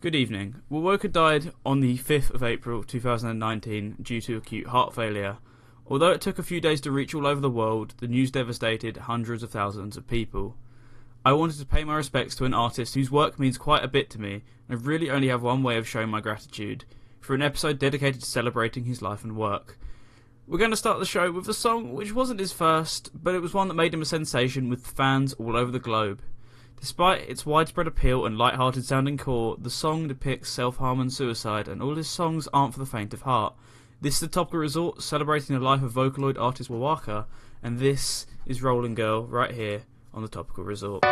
Good evening. Wowaka died on the 5th of April 2019 due to acute heart failure. Although it took a few days to reach all over the world, the news devastated hundreds of thousands of people. I wanted to pay my respects to an artist whose work means quite a bit to me, and I really only have one way of showing my gratitude for an episode dedicated to celebrating his life and work. We're going to start the show with a song which wasn't his first, but it was one that made him a sensation with fans all over the globe. Despite its widespread appeal and light-hearted sounding core, the song depicts self-harm and suicide, and all his songs aren't for the faint of heart. This is the Topical Resort, celebrating the life of Vocaloid artist Wowaka, and this is Rolling Girl right here on the Topical Resort.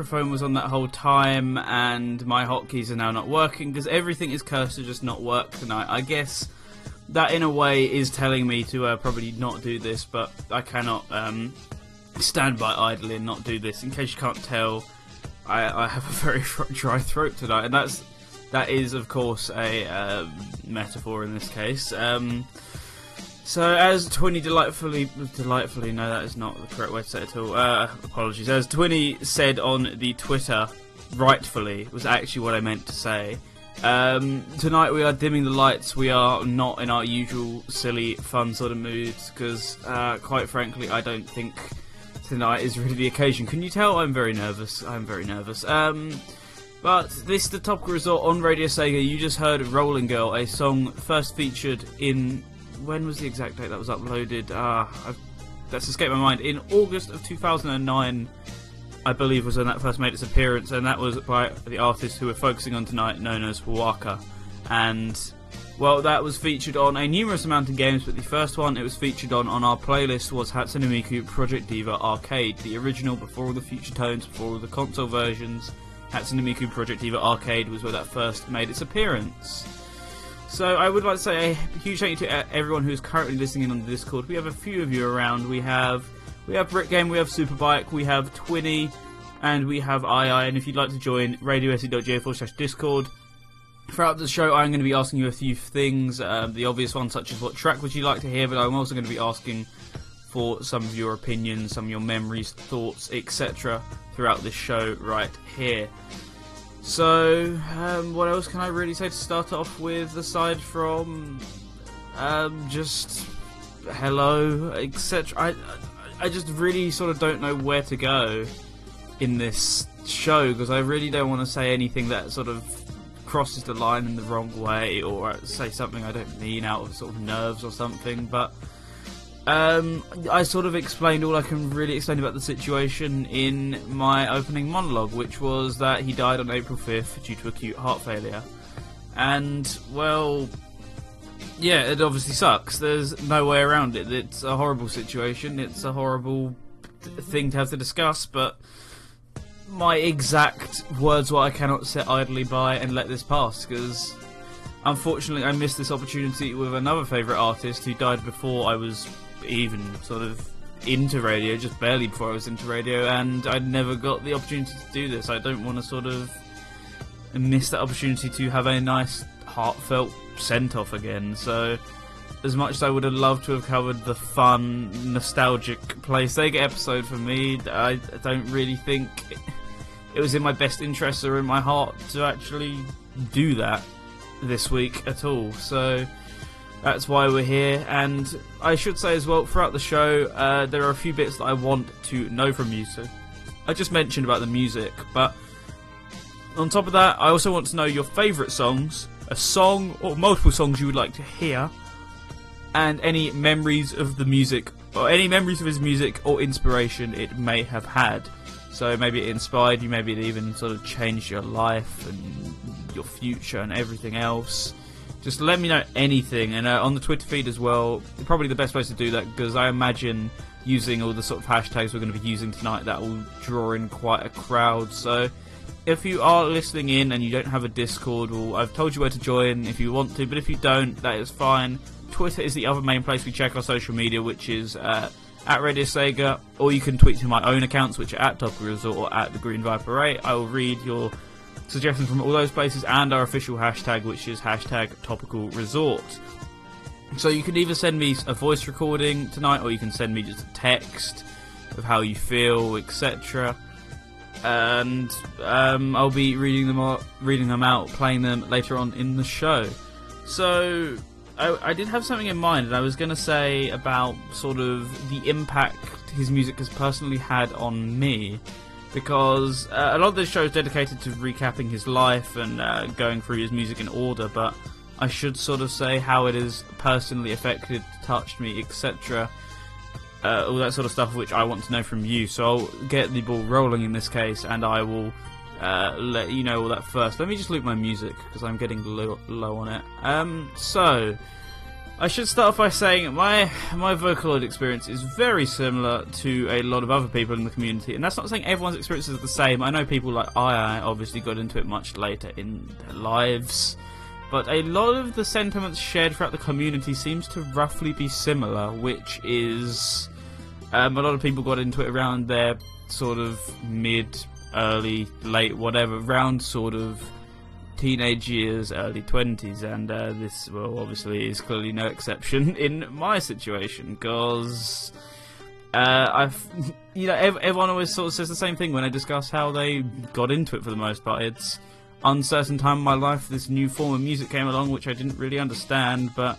Microphone was on that whole time, and my hotkeys are now not working because everything is cursed to just not work tonight. I guess that, in a way, is telling me to uh, probably not do this, but I cannot um, stand by idly and not do this. In case you can't tell, I, I have a very dry throat tonight, and that's that is, of course, a uh, metaphor in this case. Um, so, as Twinny delightfully, delightfully, no, that is not the correct way to say it at all. Uh, apologies. As Twinny said on the Twitter, rightfully was actually what I meant to say. Um, tonight we are dimming the lights. We are not in our usual silly, fun sort of moods because, uh, quite frankly, I don't think tonight is really the occasion. Can you tell I'm very nervous? I'm very nervous. Um, but this is the Topical Resort on Radio Sega. You just heard Rolling Girl, a song first featured in when was the exact date that was uploaded? Uh, that's escaped my mind. In August of 2009, I believe, was when that first made its appearance, and that was by the artist who we're focusing on tonight, known as Wowaka. And well, that was featured on a numerous amount of games, but the first one it was featured on on our playlist was Hatsune Miku Project Diva Arcade, the original before all the future tones, before all the console versions. Hatsune Miku Project Diva Arcade was where that first made its appearance. So I would like to say a huge thank you to everyone who is currently listening in on the Discord. We have a few of you around. We have we have Brick Game, we have Superbike, we have Twinny, and we have II. And if you'd like to join, radiose.ga forward slash Discord. Throughout the show, I'm going to be asking you a few things. Um, the obvious ones, such as what track would you like to hear, but I'm also going to be asking for some of your opinions, some of your memories, thoughts, etc. throughout this show right here. So, um, what else can I really say to start off with, aside from um, just hello, etc. I, I just really sort of don't know where to go in this show because I really don't want to say anything that sort of crosses the line in the wrong way or say something I don't mean out of sort of nerves or something. But um, I sort of explained all I can really explain about the situation in my opening monologue, which was that he died on April 5th due to acute heart failure. And, well, yeah, it obviously sucks. There's no way around it. It's a horrible situation. It's a horrible thing to have to discuss, but my exact words what I cannot sit idly by and let this pass because unfortunately I missed this opportunity with another favourite artist who died before I was even sort of into radio, just barely before I was into radio, and I'd never got the opportunity to do this. I don't want to sort of miss that opportunity to have a nice, heartfelt send off again. So, as much as I would have loved to have covered the fun, nostalgic Play Sega episode for me, I don't really think it was in my best interest or in my heart to actually do that this week at all. So that's why we're here. And I should say as well, throughout the show, uh, there are a few bits that I want to know from you. So I just mentioned about the music, but on top of that, I also want to know your favourite songs, a song or multiple songs you would like to hear, and any memories of the music, or any memories of his music or inspiration it may have had. So maybe it inspired you, maybe it even sort of changed your life and your future and everything else. Just let me know anything, and uh, on the Twitter feed as well. Probably the best place to do that because I imagine using all the sort of hashtags we're going to be using tonight that will draw in quite a crowd. So if you are listening in and you don't have a Discord, well, I've told you where to join if you want to, but if you don't, that is fine. Twitter is the other main place we check our social media, which is uh, at Radio Sega, or you can tweet to my own accounts, which are at Topical Resort or at the Green Viper 8. I will read your suggestions from all those places and our official hashtag, which is hashtag Topical Resort. So you can either send me a voice recording tonight, or you can send me just a text of how you feel, etc. And um, I'll be reading them out, reading them out, playing them later on in the show. So I, I did have something in mind, and I was going to say about sort of the impact his music has personally had on me. Because uh, a lot of this show is dedicated to recapping his life and uh, going through his music in order, but I should sort of say how it has personally affected, touched me, etc. Uh, all that sort of stuff, which I want to know from you. So I'll get the ball rolling in this case, and I will uh, let you know all that first. Let me just loop my music because I'm getting low, low on it. Um, so I should start off by saying my my Vocaloid experience is very similar to a lot of other people in the community, and that's not saying everyone's experiences are the same. I know people like I obviously got into it much later in their lives, but a lot of the sentiments shared throughout the community seems to roughly be similar, which is um, a lot of people got into it around their sort of mid early, late, whatever, round sort of teenage years, early 20s, and uh, this, well, obviously is clearly no exception in my situation, because uh, I've, you know, everyone always sort of says the same thing when I discuss how they got into it for the most part. It's uncertain time in my life, this new form of music came along which I didn't really understand, but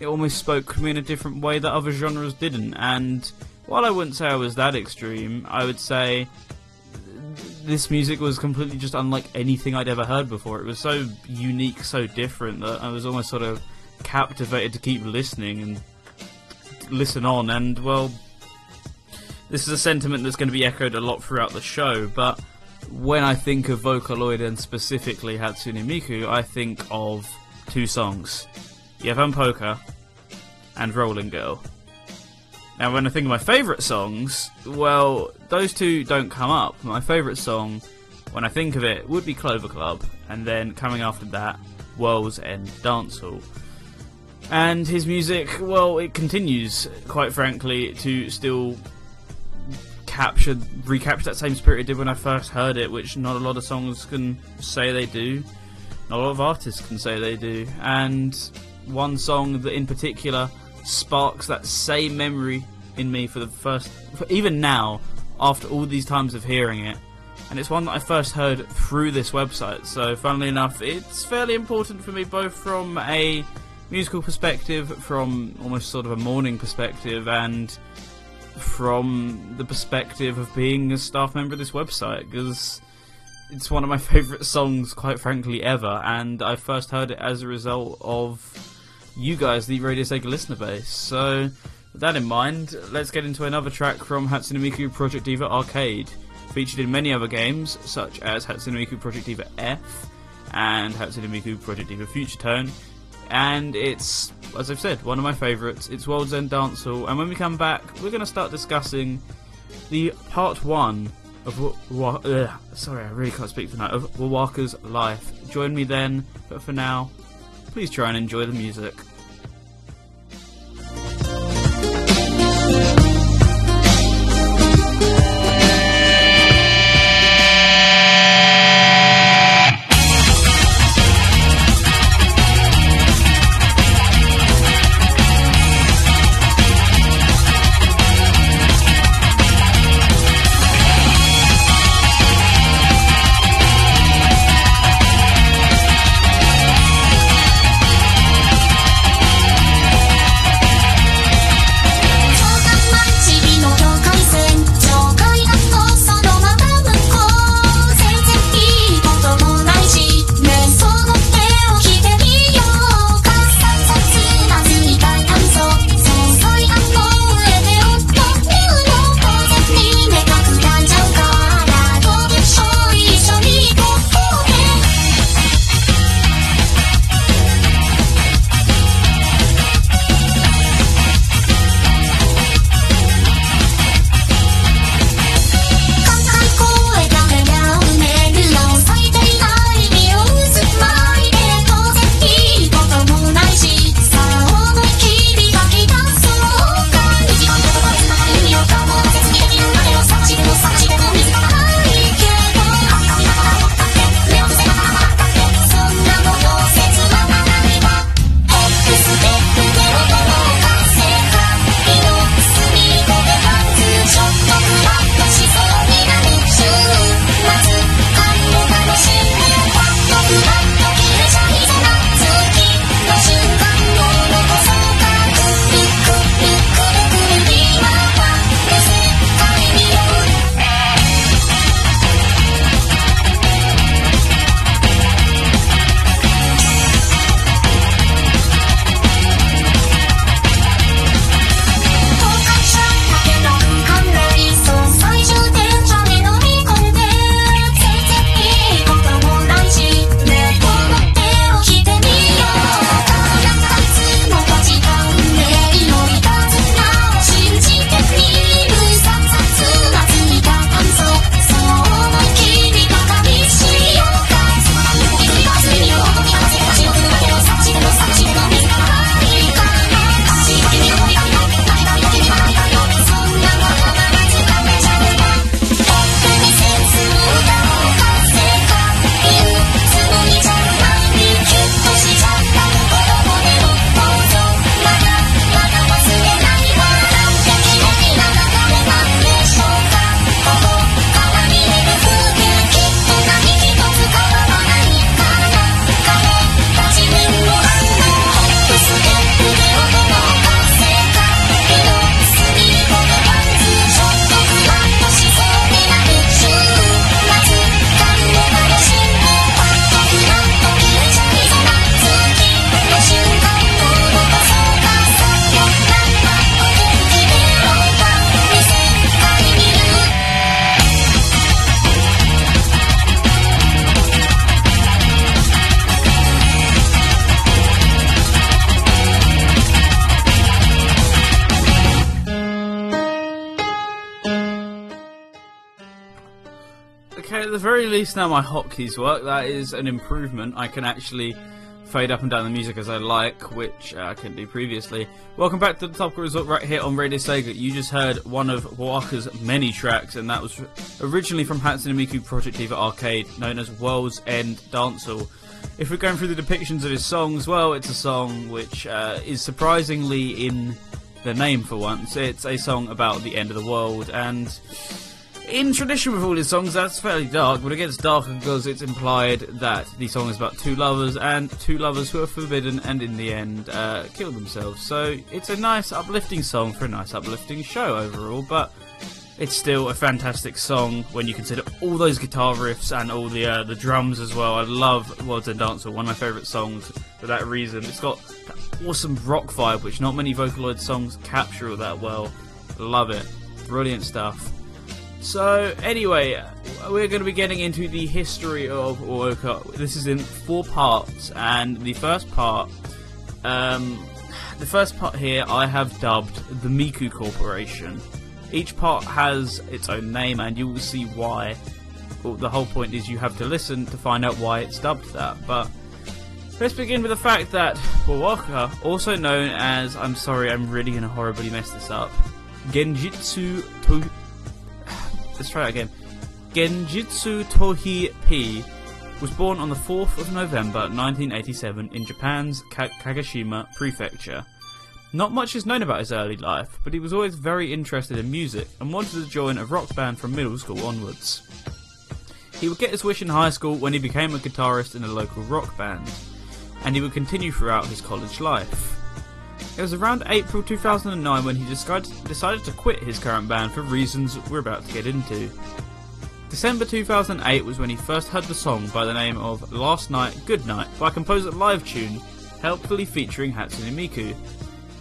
it almost spoke to me in a different way that other genres didn't, and while I wouldn't say I was that extreme, I would say this music was completely just unlike anything I'd ever heard before. It was so unique, so different that I was almost sort of captivated to keep listening and listen on. And well, this is a sentiment that's going to be echoed a lot throughout the show, but when I think of Vocaloid and specifically Hatsune Miku, I think of two songs Ievan Polkka and Rolling Girl. Now, when I think of my favourite songs, well, those two don't come up. My favourite song, when I think of it, would be Clover Club, and then coming after that, World's End Dance Hall. And his music, well, it continues, quite frankly, to still capture, recapture that same spirit it did when I first heard it, which not a lot of songs can say they do. Not a lot of artists can say they do. And one song that in particular sparks that same memory in me for the first, for even now, after all these times of hearing it. And it's one that I first heard through this website. So, funnily enough, it's fairly important for me both from a musical perspective, from almost sort of a mourning perspective, and from the perspective of being a staff member of this website because it's one of my favourite songs, quite frankly, ever, and I first heard it as a result of you guys, the Radio Sega listener base. So, with that in mind, let's get into another track from Hatsune Miku Project Diva Arcade, featured in many other games such as Hatsune Miku Project Diva F and Hatsune Miku Project Diva Future Tone and it's, as I've said, one of my favourites. It's World's End Dance Hall, and when we come back, we're going to start discussing the part one of what. Sorry, I really can't speak tonight. Of Wowaka's life. Join me then, but for now, please try and enjoy the music. Least now my hotkeys work. That is an improvement. I can actually fade up and down the music as I like, which uh, I couldn't do previously. Welcome back to the Topical Resort right here on Radio Sega. You just heard one of Wowaka's many tracks, and that was originally from Hatsune Miku Project Diva Arcade, known as World's End Dancehall. If we're going through the depictions of his songs, well, it's a song which uh, is surprisingly in the name for once. It's a song about the end of the world, and in tradition with all his songs, that's fairly dark, but it gets darker because it's implied that the song is about two lovers and two lovers who are forbidden and in the end uh, kill themselves. So it's a nice uplifting song for a nice uplifting show overall, but it's still a fantastic song when you consider all those guitar riffs and all the uh, the drums as well. I love World's End Dancer, one of my favourite songs for that reason. It's got that awesome rock vibe, which not many Vocaloid songs capture all that well. Love it. Brilliant stuff. So, anyway, we're going to be getting into the history of Wowaka. This is in four parts, and the first part, um, the first part here, I have dubbed the Miku Corporation. Each part has its own name, and you will see why. Well, the whole point is you have to listen to find out why it's dubbed that. But let's begin with the fact that Wowaka, also known as, I'm sorry, I'm really going to horribly mess this up, Genjitsu to let's try it again. Genjitsu Tohi P was born on the 4th of November 1987 in Japan's Kagoshima Prefecture. Not much is known about his early life, but he was always very interested in music and wanted to join a rock band from middle school onwards. He would get his wish in high school when he became a guitarist in a local rock band, and he would continue throughout his college life. It was around April 2009 when he decided to quit his current band for reasons we're about to get into. December 2008 was when he first heard the song by the name of Last Night Good Night by composer livetune, helpfully featuring Hatsune Miku.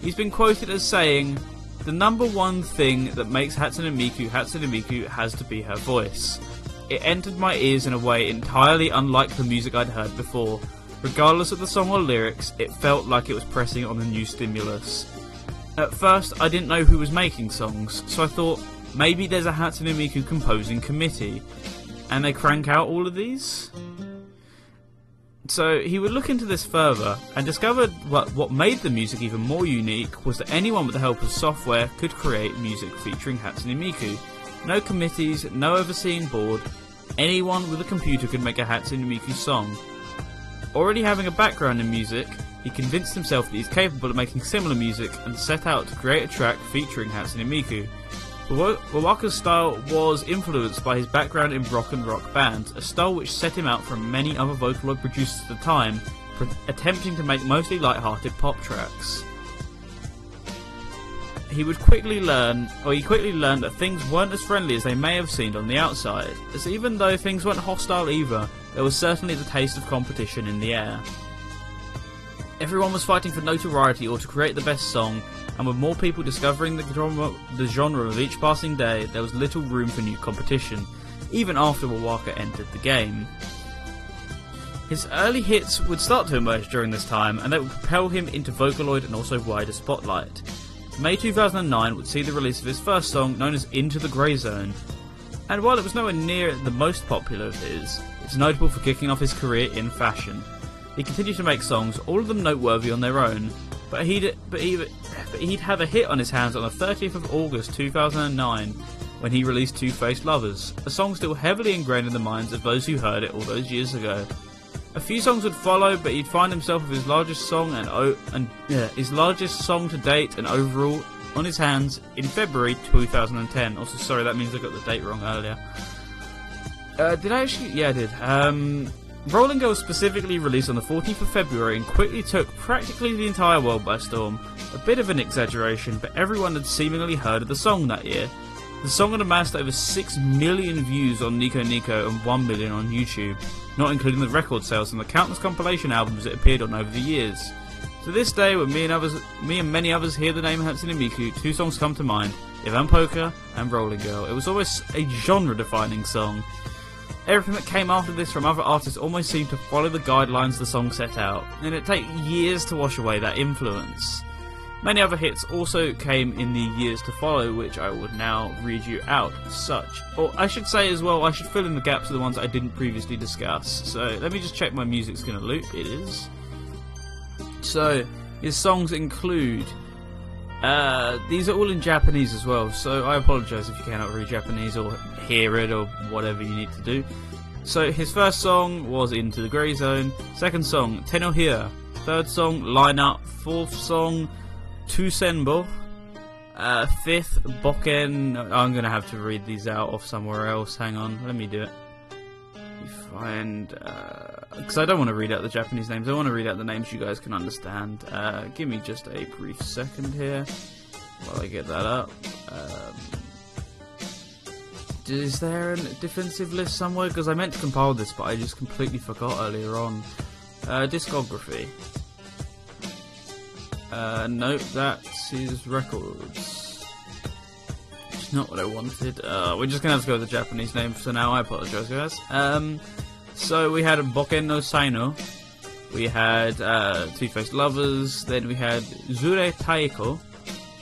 He's been quoted as saying, The number one thing that makes Hatsune Miku Hatsune Miku has to be her voice. It entered my ears in a way entirely unlike the music I'd heard before, Regardless of the song or lyrics, it felt like it was pressing on a new stimulus. At first, I didn't know who was making songs, so I thought maybe there's a Hatsune Miku composing committee, and they crank out all of these? So he would look into this further and discovered what, what made the music even more unique was that anyone with the help of software could create music featuring Hatsune Miku. No committees, no overseeing board, anyone with a computer could make a Hatsune Miku song, Already having a background in music, he convinced himself that he's capable of making similar music and set out to create a track featuring Hatsune Miku. Wowaka's style was influenced by his background in rock and rock bands, a style which set him out from many other Vocaloid producers at the time, attempting to make mostly light-hearted pop tracks. He would quickly learn, or he quickly learned that things weren't as friendly as they may have seemed on the outside, as even though things weren't hostile either, there was certainly the taste of competition in the air. Everyone was fighting for notoriety or to create the best song, and with more people discovering the genre, the genre of each passing day, there was little room for new competition, even after Wowaka entered the game. His early hits would start to emerge during this time, and that would propel him into Vocaloid and also wider spotlight. May 2009 would see the release of his first song known as Into the Grey Zone, and while it was nowhere near the most popular of his, it's notable for kicking off his career in fashion. He continued to make songs, all of them noteworthy on their own, but he'd, but, he, but he'd have a hit on his hands on the 30th of August 2009 when he released Two Faced Lovers, a song still heavily ingrained in the minds of those who heard it all those years ago. A few songs would follow, but he'd find himself with his largest song and, o- and yeah, his largest song to date and overall on his hands in February 2010. Also, sorry, that means I got the date wrong earlier. Uh, did I actually? Yeah, I did. Um, Rolling Girl specifically released on the 14th of February and quickly took practically the entire world by storm. A bit of an exaggeration, but everyone had seemingly heard of the song that year. The song had amassed over 6 million views on Nico Nico and 1 million on YouTube, not including the record sales and the countless compilation albums it appeared on over the years. To this day, when me and others, me and many others hear the name Hatsune Miku, two songs come to mind: Ievan Polkka and Rolling Girl. It was always a genre-defining song. Everything that came after this from other artists almost seemed to follow the guidelines the song set out, and it take years to wash away that influence. Many other hits also came in the years to follow, which I would now read you out. Such, or I should say as well, I should fill in the gaps of the ones I didn't previously discuss. So let me just check my music's to loop. It is. So his songs include. Uh, these are all in Japanese as well, so I apologise if you cannot read Japanese or hear it or whatever you need to do. So his first song was Into the Grey Zone. Second song, Tenohia. Third song, Line Up. Fourth song, Tusenbo. Uh, fifth, Boken. I'm to have to read these out off somewhere else. Hang on, let me do it. You find. Because uh, I don't want to read out the Japanese names, I want to read out the names you guys can understand. Uh, give me just a brief second here while I get that up. Um, is there a defensive list somewhere? Because I meant to compile this, but I just completely forgot earlier on. Uh, discography. Uh, nope, that's his records. It's not what I wanted. Uh, we're just gonna have to go with the Japanese name for now. I apologize, guys. Um, so we had Boken no Saino. We had uh, Two Faced Lovers. Then we had Zure Taiko.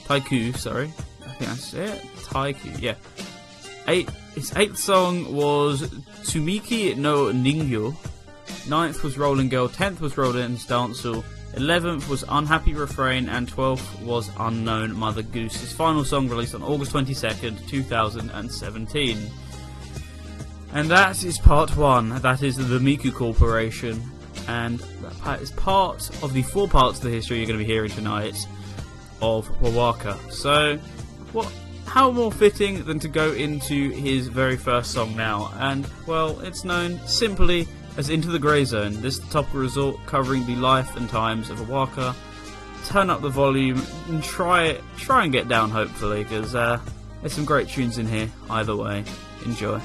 Taiku, sorry. I think that's it. Taiku, yeah. Eight, his eighth song was Tsumiki no Ningyo. Ninth was Rolling Girl. Tenth was Rolling Dancehall. 11th was Unhappy Refrain, and 12th was Unknown Mother Goose. His final song released on August 22nd, 2017. And that is part one. That is the Miku Corporation. And that is part of the four parts of the history you're going to be hearing tonight of Wowaka. So, what? How more fitting than to go into his very first song now? And, well, it's known simply as Into the Grey Zone. This topical resort covering the life and times of Wowaka. Turn up the volume and try try and get down, hopefully, because uh, there's some great tunes in here. Either way, enjoy.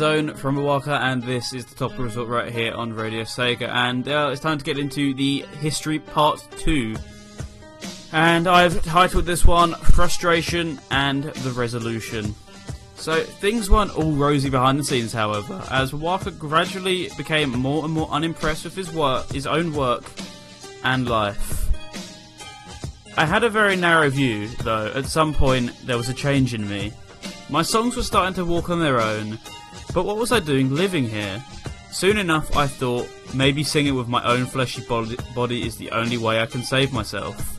Zone from Wowaka, and this is the Topical Resort right here on Radio Sega. And uh, it's time to get into the history part 2. And I've titled this one Frustration and the Resolution. So things weren't all rosy behind the scenes, however, as Wowaka gradually became more and more unimpressed with his work, his own work and life. I had a very narrow view, though. At some point, there was a change in me. My songs were starting to walk on their own, but what was I doing living here? Soon enough, I thought, maybe singing with my own fleshy body, is the only way I can save myself.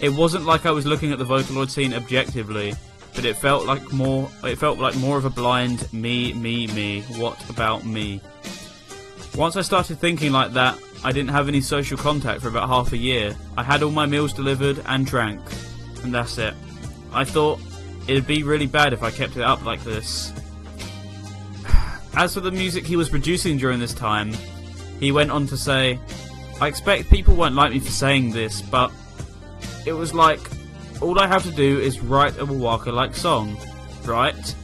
It wasn't like I was looking at the Vocaloid scene objectively, but it felt like more it felt like more of a blind me, me, me, what about me? Once I started thinking like that, I didn't have any social contact for about half a year. I had all my meals delivered and drank, and that's it. I thought it'd be really bad if I kept it up like this. As for the music he was producing during this time, he went on to say, I expect people won't like me for saying this, but it was like, all I have to do is write a Wowaka like song, right?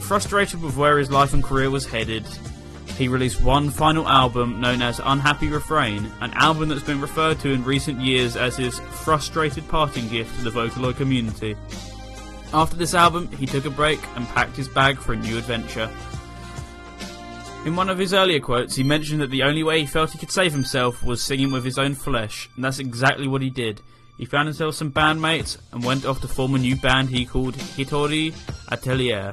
Frustrated with where his life and career was headed, he released one final album known as Unhappy Refrain, an album that's been referred to in recent years as his frustrated parting gift to the Vocaloid community. After this album, he took a break and packed his bag for a new adventure. In one of his earlier quotes, he mentioned that the only way he felt he could save himself was singing with his own flesh, and that's exactly what he did. He found himself some bandmates and went off to form a new band he called Hitori Atelier.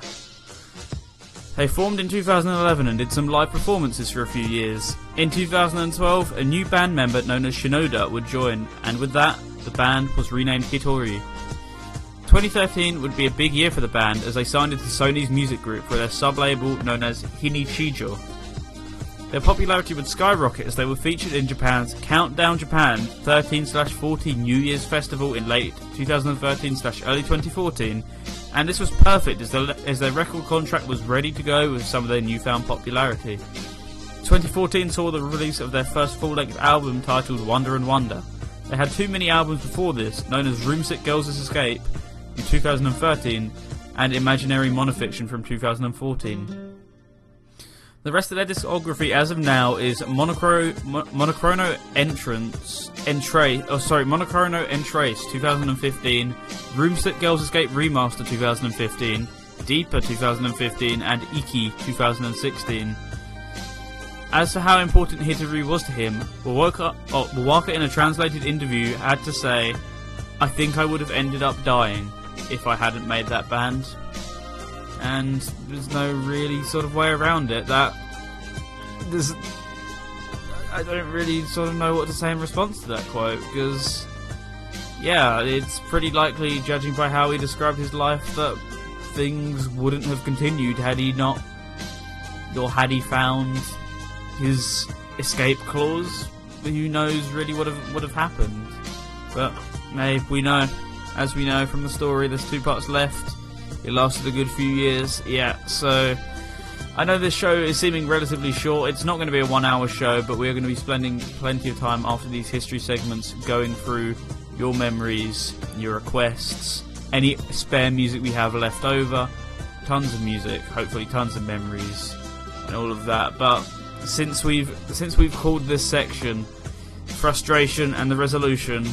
They formed in 2011 and did some live performances for a few years. In 2012, a new band member known as Shinoda would join, and with that, the band was renamed Hitorie. 2013 would be a big year for the band as they signed into Sony's music group for their sub-label known as Hinichijo. Their popularity would skyrocket as they were featured in Japan's Countdown Japan 13/14 New Year's Festival in late 2013/early 2014, and this was perfect as their, as their record contract was ready to go with some of their newfound popularity. 2014 saw the release of their first full-length album titled Wonder and Wonder. They had two mini albums before this, known as Roomsick Girls' Escape from 2013 and Imaginary Monofiction from 2014. The rest of their discography as of now is Monocro, Mo- Monochrono Entrance, Entrace, oh sorry, Monochrono Entrace 2015, Roomsick Girls Escape Remaster 2015, Deeper 2015, and Iki 2016. As for how important Hitorie was to him, Wowaka, oh, in a translated interview had to say, I think I would have ended up dying if I hadn't made that band. And there's no really sort of way around it. That there's, I don't really sort of know what to say in response to that quote because, yeah, it's pretty likely, judging by how he described his life, that things wouldn't have continued had he not, or had he found his escape clause. Who knows really what have, would have happened? But hey, we know as we know from the story, there's two parts left. It lasted a good few years, yeah, so I know this show is seeming relatively short. It's not going to be a one hour show, but we are going to be spending plenty of time after these history segments going through your memories, your requests, any spare music we have left over, tons of music, hopefully tons of memories, and all of that. But since we've since we've called this section frustration and the resolution,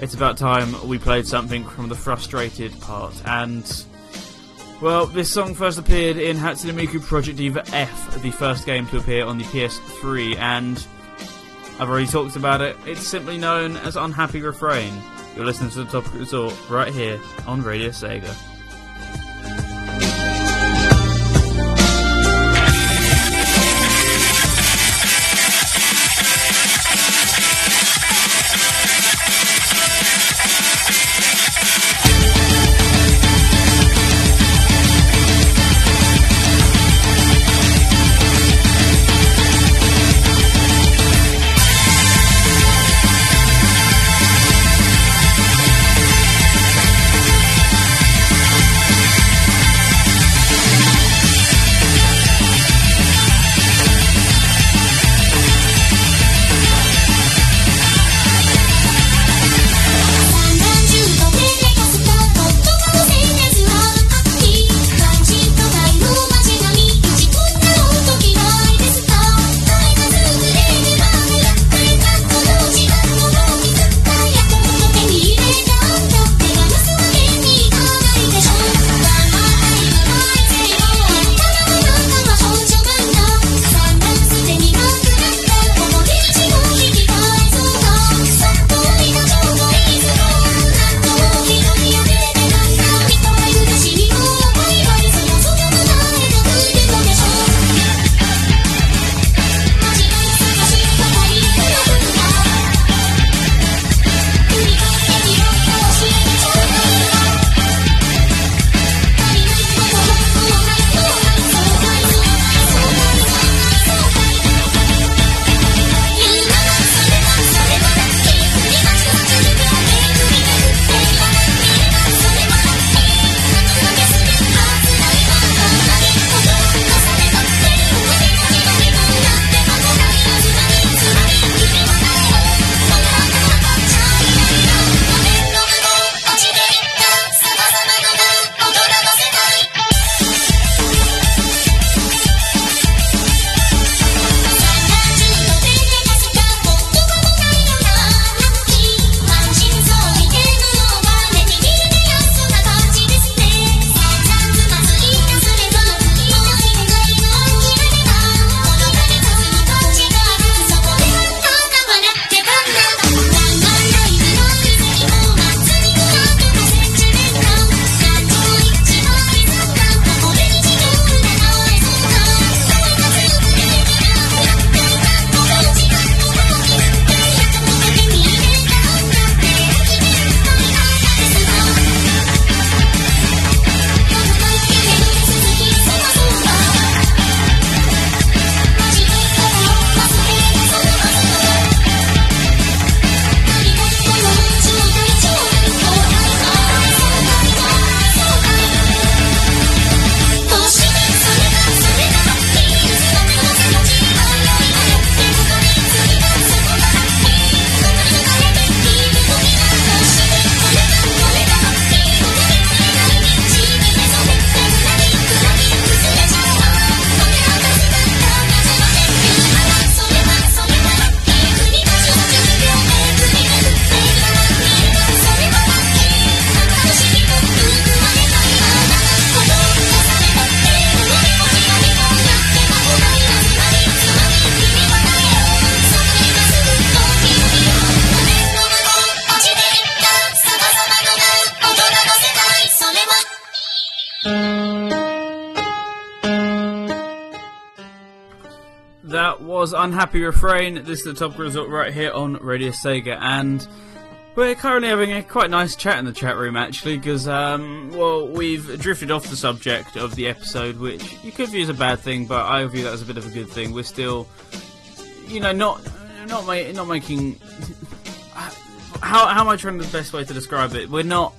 it's about time we played something from the frustrated part. And, well, this song first appeared in Hatsune Miku Project Diva F, the first game to appear on the PS3, and I've already talked about it. It's simply known as Unhappy Refrain. You're listening to the Topical Resort right here on Radio Sega. Was Unhappy Refrain. This is the top result right here on Radio Sega, and we're currently having a quite nice chat in the chat room actually, because, um, well, we've drifted off the subject of the episode, which you could view as a bad thing, but I view that as a bit of a good thing. We're still, you know, not not ma- not making. How, how am I trying the best way to describe it? We're not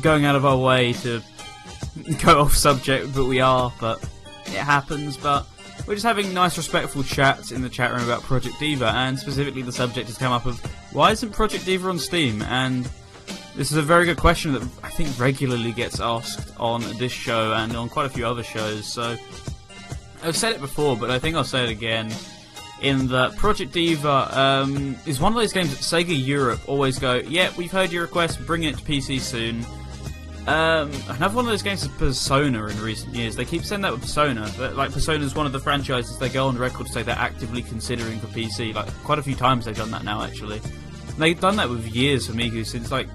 going out of our way to go off subject, but we are, but it happens, but we're just having nice, respectful chats in the chat room about Project Diva, and specifically the subject has come up of why isn't Project Diva on Steam? And this is a very good question that I think regularly gets asked on this show and on quite a few other shows. So I've said it before, but I think I'll say it again. In that Project Diva um, is one of those games that Sega Europe always go, yeah, we've heard your request, bring it to PC soon. Um, another one of those games is Persona in recent years. They keep saying that with Persona. Like, Persona is one of the franchises they go on record to say they're actively considering for PC. Like, quite a few times they've done that now, actually. And they've done that with years for Miku since, like,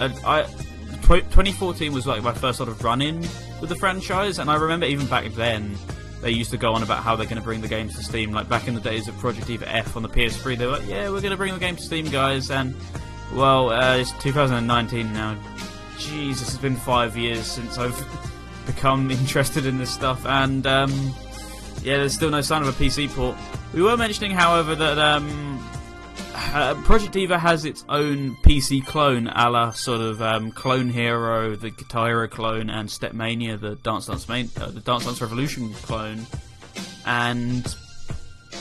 uh, I, 2014 was, like, my first sort of run in with the franchise. And I remember even back then, they used to go on about how they're going to bring the games to Steam. Like, back in the days of Project Diva F on the PS3, they were like, yeah, we're going to bring the game to Steam, guys. And, well, uh, it's 2019 now Jesus, it's been five years since I've become interested in this stuff, and um, yeah, there's still no sign of a PC port. We were mentioning, however, that um, uh, Project Diva has its own PC clone, a la sort of um, Clone Hero, the Guitar Hero clone, and Stepmania, the Dance Dance main, uh, the Dance Dance Revolution clone, and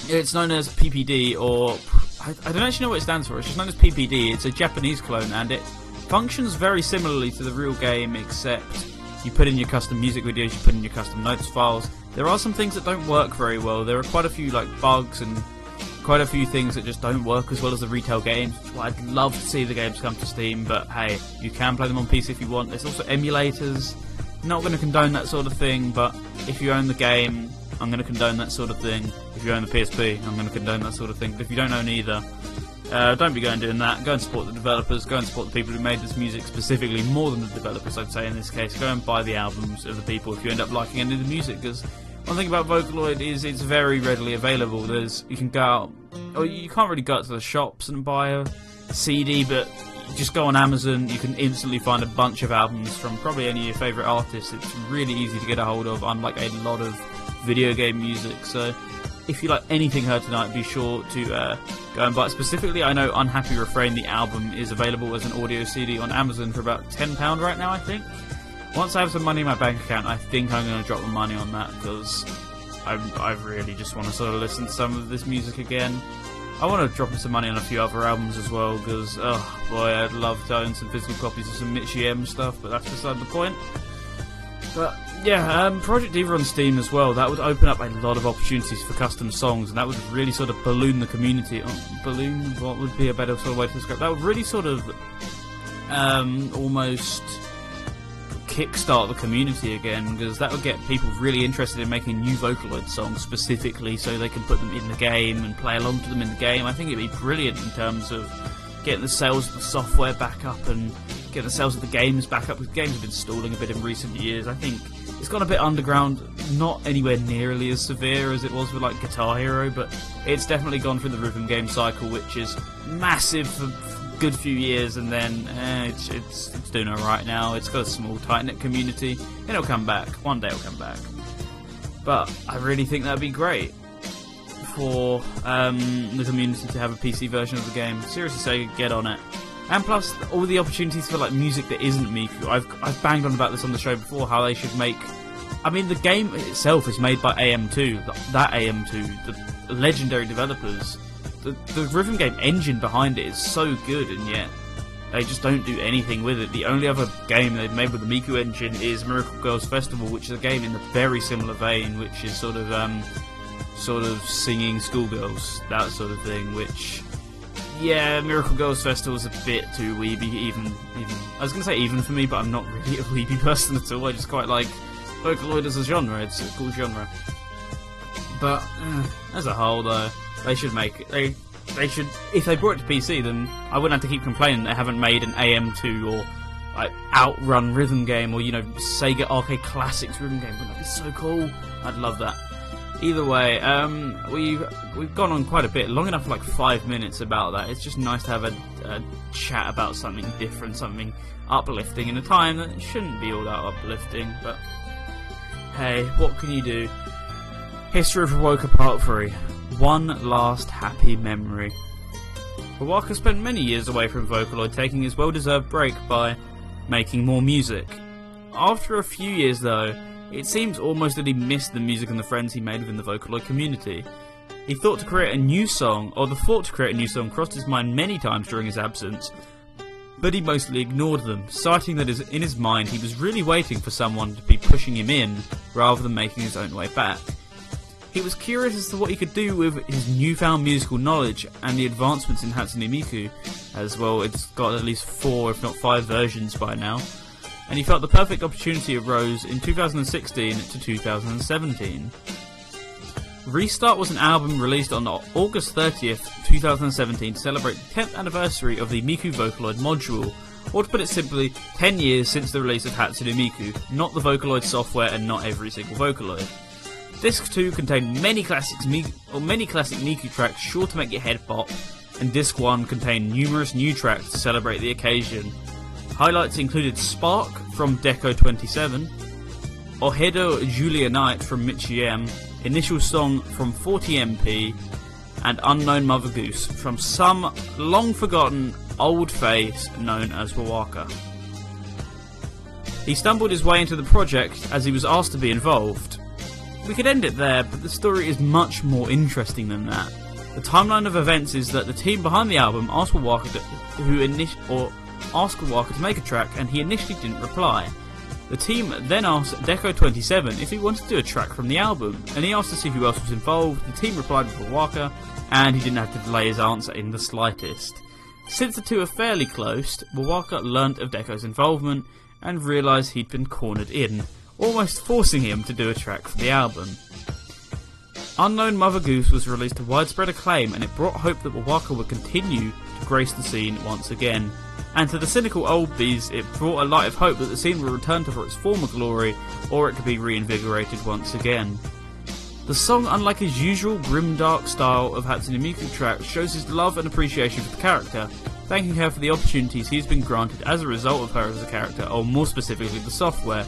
it's known as PPD, or I, I don't actually know what it stands for. It's just known as PPD. It's a Japanese clone, and it functions very similarly to the real game, except you put in your custom music videos, you put in your custom notes files. There are some things that don't work very well. There are quite a few like bugs and quite a few things that just don't work as well as the retail games. I'd love to see the games come to Steam, but hey, you can play them on PC if you want. There's also emulators. Not going to condone that sort of thing, but if you own the game, I'm going to condone that sort of thing. If you own the PSP, I'm going to condone that sort of thing. But if you don't own either, uh, don't be going doing that. Go and support the developers. Go and support the people who made this music specifically, more than the developers, I'd say in this case. Go and buy the albums of the people if you end up liking any of the music. Because one thing about Vocaloid is it's very readily available. There's you can go out, or you can't really go out to the shops and buy a CD, but just go on Amazon. You can instantly find a bunch of albums from probably any of your favorite artists. It's really easy to get a hold of, unlike a lot of video game music. So if you like anything heard tonight, be sure to uh, go and buy it. Specifically, I know Unhappy Refrain, the album, is available as an audio CD on Amazon for about £10 right now, I think. Once I have some money in my bank account, I think I'm going to drop the money on that because I, I really just want to sort of listen to some of this music again. I want to drop some money on a few other albums as well because, oh boy, I'd love to own some physical copies of some Mitchie M stuff, but that's beside the point. But yeah, um, Project Diva on Steam as well. That would open up a lot of opportunities for custom songs, and that would really sort of balloon the community. Oh, balloon, what would be a better sort of way to describe? That would really sort of um, almost kickstart the community again because that would get people really interested in making new Vocaloid songs specifically, so they can put them in the game and play along to them in the game. I think it'd be brilliant in terms of getting the sales of the software back up and getting the sales of the games back up. Because games have been stalling a bit in recent years. I think it's gone a bit underground, not anywhere nearly as severe as it was with like Guitar Hero, but it's definitely gone through the rhythm game cycle, which is massive for a good few years, and then eh, it's, it's it's doing alright now. It's got a small, tight knit community, and it'll come back. One day it'll come back. But I really think that'd be great for um, the community to have a PC version of the game. Seriously, say get on it. And plus, all the opportunities for like music that isn't Miku. I've I've banged on about this on the show before. How they should make. I mean, the game itself is made by AM2. That AM2, the legendary developers. The the rhythm game engine behind it is so good, and yet they just don't do anything with it. The only other game they've made with the Miku engine is Miracle Girls Festival, which is a game in a very similar vein, which is sort of um, sort of singing schoolgirls, that sort of thing, which yeah, Miracle Girls Festival was a bit too weeby. Even, even I was gonna say even for me, but I'm not really a weeby person at all. I just quite like Vocaloid as a genre. It's a cool genre. But eh, as a whole, though, they should make they they should if they brought it to PC, then I wouldn't have to keep complaining they haven't made an AM2 or like Outrun rhythm game or you know Sega Arcade Classics rhythm game. Wouldn't that be so cool? I'd love that. Either way, um, we've we've gone on quite a bit, long enough like five minutes about that. It's just nice to have a, a chat about something different, something uplifting in a time that shouldn't be all that uplifting. But hey, what can you do? History of Wowaka Part 3. One last happy memory. Wowaka spent many years away from Vocaloid, taking his well deserved break by making more music. After a few years, though, it seems almost that he missed the music and the friends he made within the Vocaloid community. He thought to create a new song, or the thought to create a new song crossed his mind many times during his absence, but he mostly ignored them, citing that in his mind he was really waiting for someone to be pushing him in rather than making his own way back. He was curious as to what he could do with his newfound musical knowledge and the advancements in Hatsune Miku, as well it's got at least four if not five versions by now, and he felt the perfect opportunity arose in 2016 to 2017. Restart was an album released on August 30th, 2017 to celebrate the 10th anniversary of the Miku Vocaloid module, or to put it simply, 10 years since the release of Hatsune Miku, not the Vocaloid software and not every single Vocaloid. Disc 2 contained many classics or many classic Miku tracks sure to make your head pop, and Disc 1 contained numerous new tracks to celebrate the occasion. Highlights included Spark from Deco 27, Ojedo Julia Night from Mitchie M, Initial Song from 40MP, and Unknown Mother Goose from some long forgotten old face known as Wowaka. He stumbled his way into the project as he was asked to be involved. We could end it there, but the story is much more interesting than that. The timeline of events is that the team behind the album asked Wowaka to, who init- or asked Wowaka to make a track, and he initially didn't reply. The team then asked Deco27 if he wanted to do a track from the album, and he asked to see who else was involved. The team replied with Wowaka, and he didn't have to delay his answer in the slightest. Since the two are fairly close, Wowaka learnt of Deco's involvement and realised he'd been cornered in, almost forcing him to do a track for the album. Unknown Mother Goose was released to widespread acclaim and it brought hope that Wowaka would continue to grace the scene once again and to the cynical old bees, it brought a light of hope that the scene would return to its former glory, or it could be reinvigorated once again. The song, unlike his usual grim dark style of Hatsune Miku tracks, shows his love and appreciation for the character, thanking her for the opportunities he's been granted as a result of her as a character, or more specifically the software,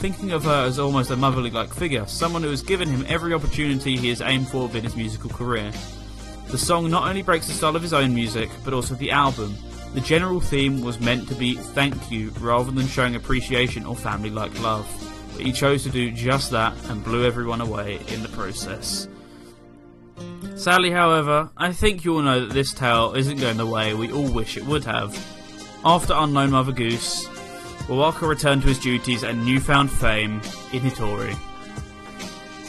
thinking of her as almost a motherly like figure, someone who has given him every opportunity he has aimed for within his musical career. The song not only breaks the style of his own music, but also the album, the general theme was meant to be thank you rather than showing appreciation or family like love, but he chose to do just that and blew everyone away in the process. Sadly, however, I think you all know that this tale isn't going the way we all wish it would have. After Unknown Mother Goose, Wowaka returned to his duties and newfound fame in Hitorie.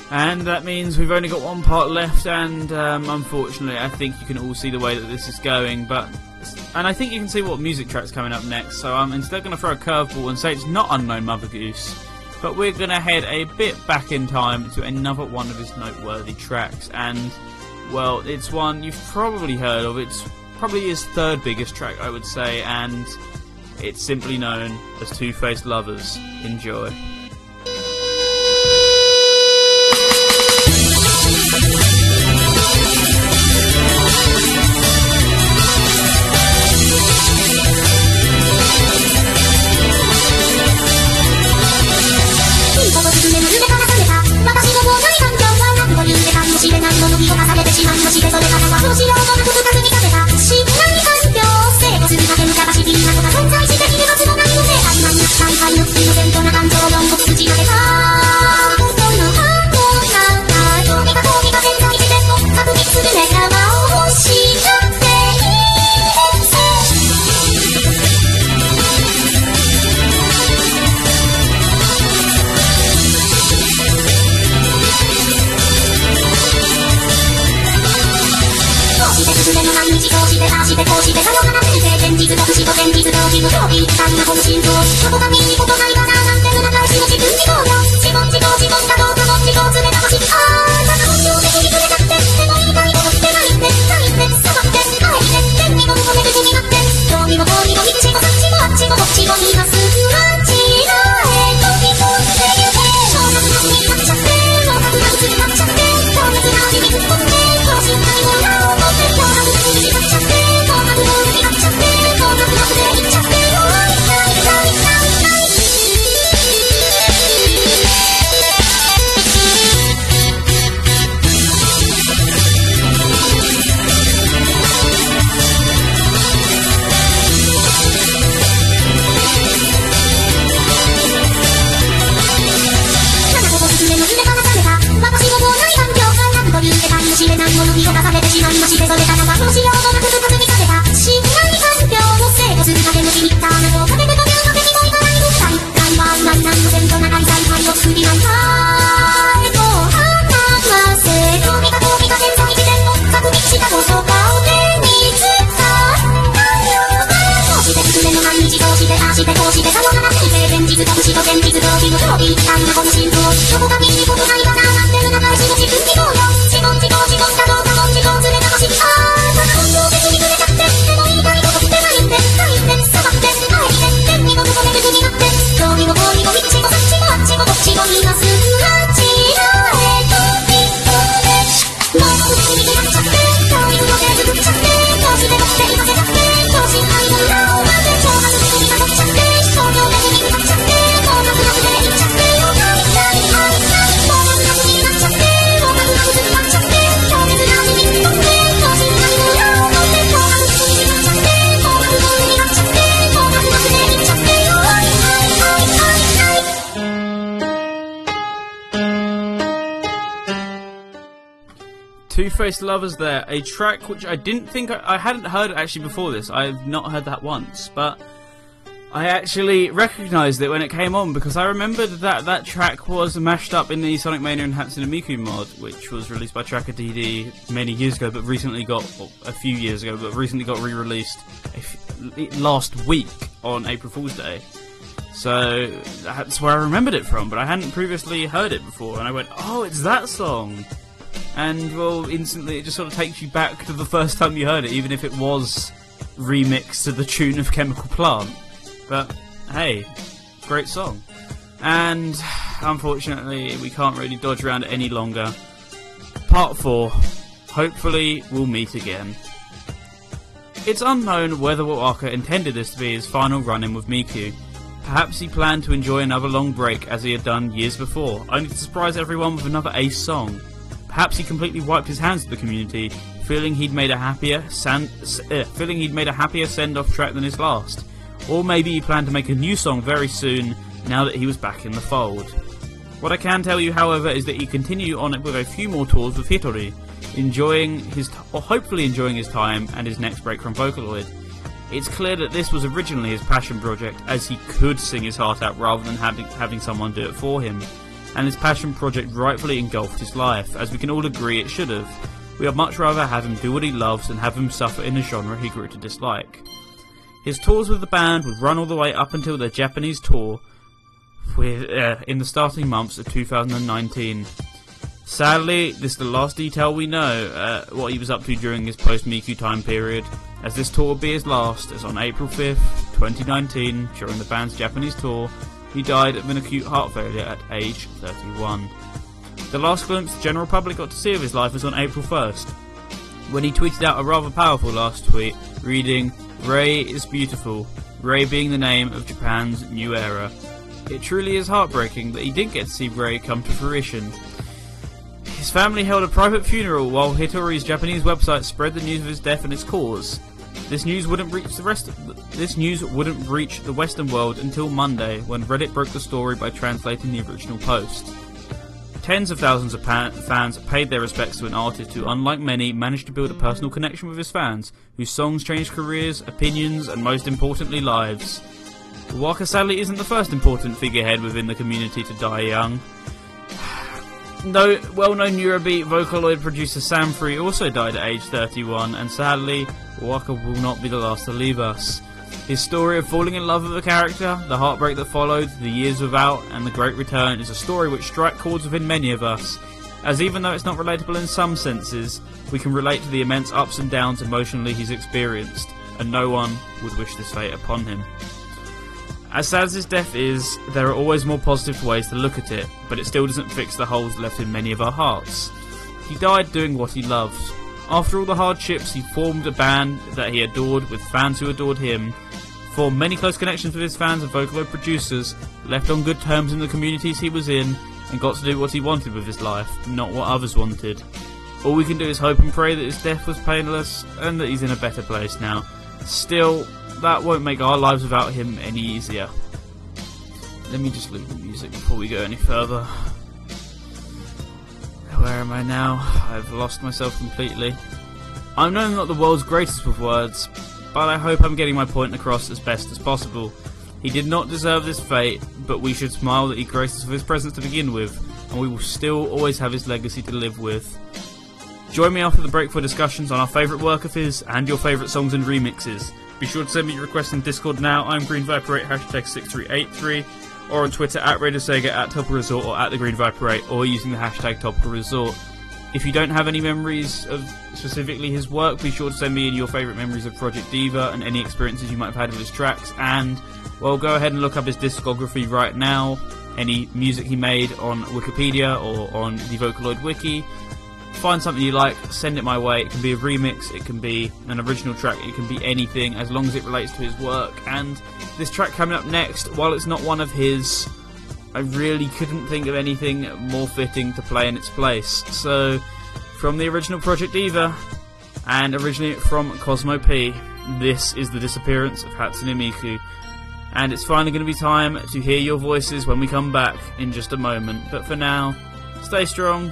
And that means we've only got one part left, and um, unfortunately, I think you can all see the way that this is going, but and I think you can see what music track's coming up next, so I'm instead going to throw a curveball and say it's not Unknown Mother Goose, but we're going to head a bit back in time to another one of his noteworthy tracks, and, well, it's one you've probably heard of. It's probably his third biggest track, I would say, and it's simply known as Two Faced Lovers. Enjoy. の不自然とな感情の装備悲惨なこ心臓そこが見に来な。いかな。なんて無駄返しの自分自業だ自問自業自問だろうとも自業詰めたましああただ本性で振りくれたってでも言いたいものってないってないってさって帰って天にも求める気になって興味も興味も見てしまった株式保全水道 Two-Faced Lovers there, a track which I didn't think I, I hadn't heard actually before this. I've not heard that once, but I actually recognised it when it came on because I remembered that that track was mashed up in the Sonic Mania and Miku mod, which was released by Tracker DD many years ago, but recently got well, a few years ago, but recently got re-released last week on April Fool's Day. So that's where I remembered it from, but I hadn't previously heard it before, and I went, "Oh, it's that song." And well, instantly it just sort of takes you back to the first time you heard it, even if it was remixed to the tune of Chemical Plant. But hey, great song. And unfortunately, we can't really dodge around any longer. Part 4. Hopefully, we'll meet again. It's unknown whether Waka intended this to be his final run in with Miku. Perhaps he planned to enjoy another long break as he had done years before, only to surprise everyone with another ace song. Perhaps he completely wiped his hands of the community, feeling he'd made a happier san- uh, feeling he'd made a happier send-off track than his last. Or maybe he planned to make a new song very soon, now that he was back in the fold. What I can tell you, however, is that he continued on with a few more tours with Hitorie, enjoying his, t- or hopefully enjoying his time and his next break from Vocaloid. It's clear that this was originally his passion project, as he could sing his heart out rather than having, having someone do it for him and his passion project rightfully engulfed his life, as we can all agree it should have. We would much rather have him do what he loves than have him suffer in a genre he grew to dislike. His tours with the band would run all the way up until their Japanese tour with, uh, in the starting months of 2019. Sadly, this is the last detail we know uh, what he was up to during his post Miku time period, as this tour will be his last, as on April 5th, 2019, during the band's Japanese tour, he died of an acute heart failure at age 31. The last glimpse the general public got to see of his life was on April 1st, when he tweeted out a rather powerful last tweet reading, Ray is beautiful, Ray being the name of Japan's new era. It truly is heartbreaking that he didn't get to see Ray come to fruition. His family held a private funeral while Hitorie's Japanese website spread the news of his death and its cause. This news wouldn't reach the rest. This news wouldn't reach the Western world until Monday, when Reddit broke the story by translating the original post. Tens of thousands of fans paid their respects to an artist who, unlike many, managed to build a personal connection with his fans, whose songs changed careers, opinions, and most importantly, lives. Waka sadly isn't the first important figurehead within the community to die young. No, well-known Eurobeat Vocaloid producer Samfree also died at age 31, and sadly, Waka will not be the last to leave us. His story of falling in love with a character, the heartbreak that followed, the years without, and the great return is a story which strike chords within many of us. As even though it's not relatable in some senses, we can relate to the immense ups and downs emotionally he's experienced, and no one would wish this fate upon him. As sad as his death is, there are always more positive ways to look at it, but it still doesn't fix the holes left in many of our hearts. He died doing what he loved. After all the hardships, he formed a band that he adored with fans who adored him, formed many close connections with his fans and Vocaloid producers, left on good terms in the communities he was in, and got to do what he wanted with his life, not what others wanted. All we can do is hope and pray that his death was painless and that he's in a better place now. Still, that won't make our lives without him any easier. Let me just leave the music before we go any further. Where am I now? I've lost myself completely. I'm not the world's greatest with words, but I hope I'm getting my point across as best as possible. He did not deserve this fate, but we should smile that he graced us with his presence to begin with, and we will still always have his legacy to live with. Join me after the break for discussions on our favourite work of his and your favourite songs and remixes. Be sure to send me your requests in Discord now. I'm Green Viper 8, hashtag 6383, or on Twitter at Radio Sega, at Topical Resort, or at the Green Viper 8, or using the hashtag Topical Resort. If you don't have any memories of specifically his work, be sure to send me in your favourite memories of Project Diva and any experiences you might have had with his tracks. And, well, go ahead and look up his discography right now. Any music he made on Wikipedia or on the Vocaloid Wiki find something you like, send it my way. It can be a remix, it can be an original track, it can be anything as long as it relates to his work. And this track coming up next, while it's not one of his, I really couldn't think of anything more fitting to play in its place. So, from the original Project Diva, and originally from Cosmo P, this is the disappearance of Hatsune Miku. And it's finally going to be time to hear your voices when we come back in just a moment. But for now, stay strong,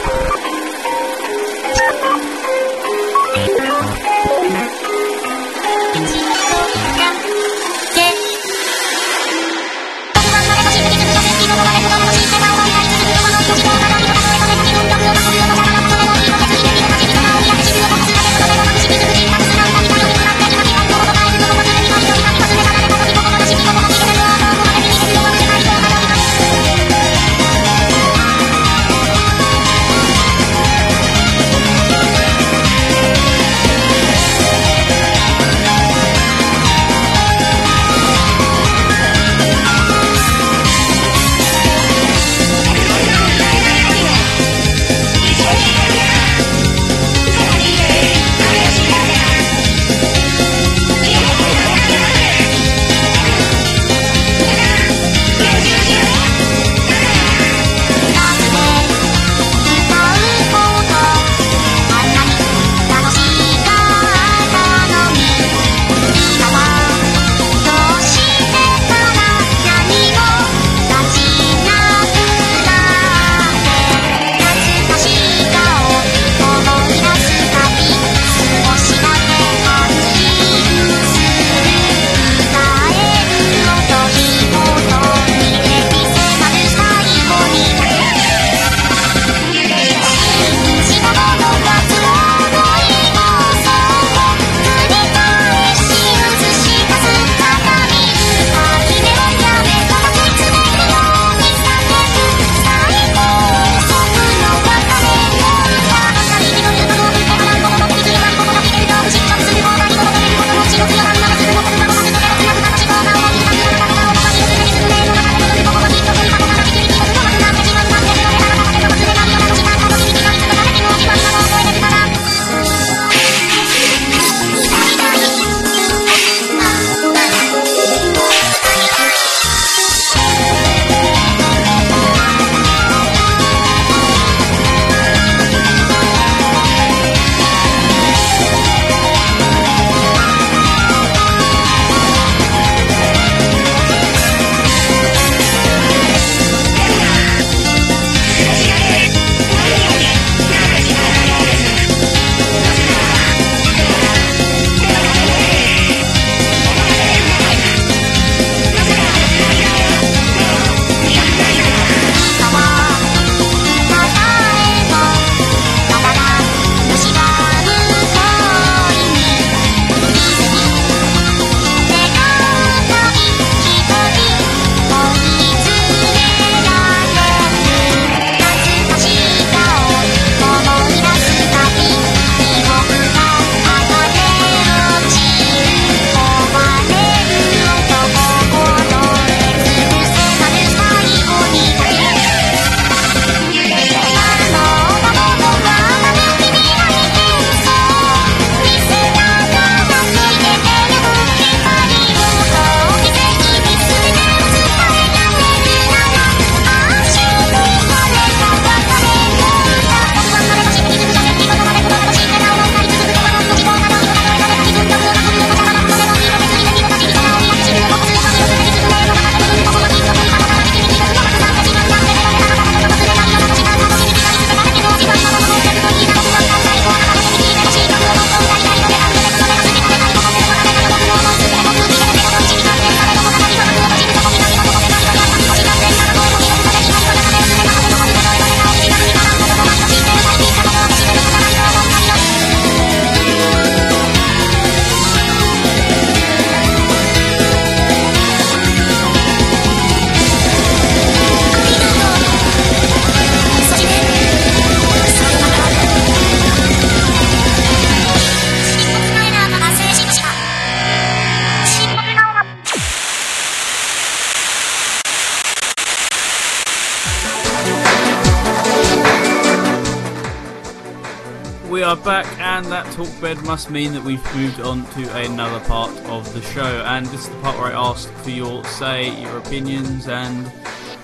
bed must mean that we've moved on to another part of the show, and this is the part where I ask for your say, your opinions, and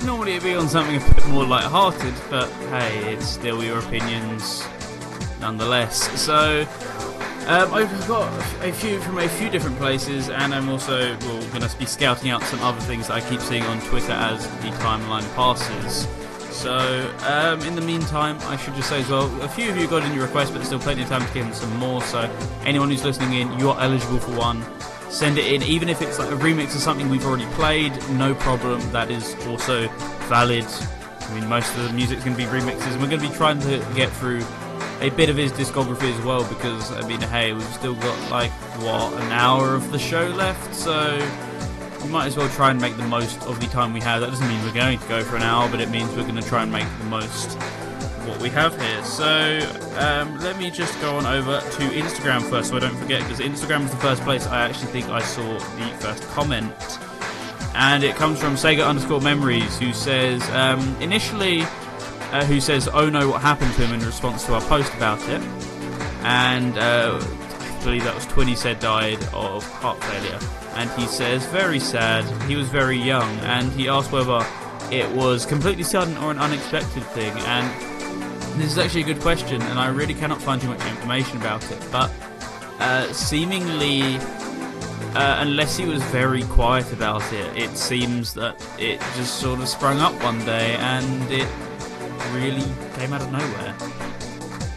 normally it'd be on something a bit more light-hearted, but hey, it's still your opinions nonetheless. So Um, I've got a few from a few different places, and I'm also well, going to be scouting out some other things that I keep seeing on Twitter as the timeline passes. So, um, in the meantime, I should just say as well, a few of you got in your request, but there's still plenty of time to get in some more. So, anyone who's listening in, you are eligible for one. Send it in, even if it's like a remix of something we've already played, no problem. That is also valid. I mean, most of the music's going to be remixes, and we're going to be trying to get through a bit of his discography as well because I mean, hey, we've still got like what an hour of the show left, so we might as well try and make the most of the time we have. That doesn't mean we're going to go for an hour, but it means we're going to try and make the most of what we have here. So um, let me just go on over to Instagram first, so I don't forget, because Instagram is the first place I actually think I saw the first comment. And it comes from Sega underscore memories, who says um, initially uh, who says, "Oh no, what happened to him?" in response to our post about it, and uh, that was Twinny said died of heart failure, and he says, "Very sad. He was very young," and he asked whether it was completely sudden or an unexpected thing, and this is actually a good question, and I really cannot find too much information about it, but uh, seemingly. Uh, unless he was very quiet about it, it seems that it just sort of sprung up one day and it really came out of nowhere.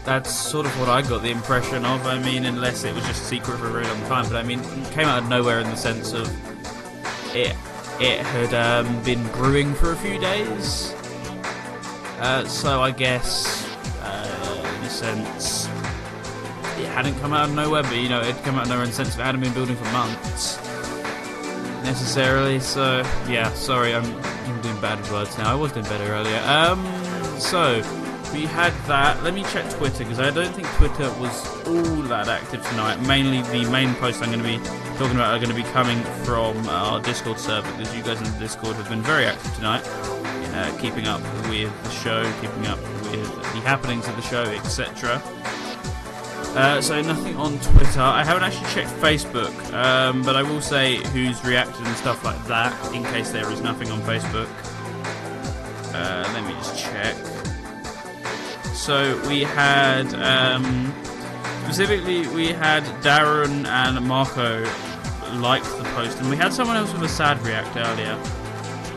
That's sort of what I got the impression of. I mean, unless it was just a secret for a really long time, but I mean, it came out of nowhere in the sense of it. It had um, been brewing for a few days, uh, so I guess, uh, in a sense, it hadn't come out of nowhere. But you know, it'd come out of nowhere in the sense of it hadn't been building for months necessarily. So yeah, sorry, I'm, I'm doing bad words now. I was doing better earlier. Um, so we had that. Let me check Twitter because I don't think Twitter was all that active tonight. Mainly the main posts I'm going to be talking about are going to be coming from our Discord server because you guys in the Discord have been very active tonight, uh, keeping up with the show, keeping up with the happenings of the show, etc. Uh, so nothing on Twitter. I haven't actually checked Facebook, um, but I will say who's reacted and stuff like that in case there is nothing on Facebook. Uh, let me just check. So we had um, specifically we had Darren and Marco liked the post, and we had someone else with a sad react earlier,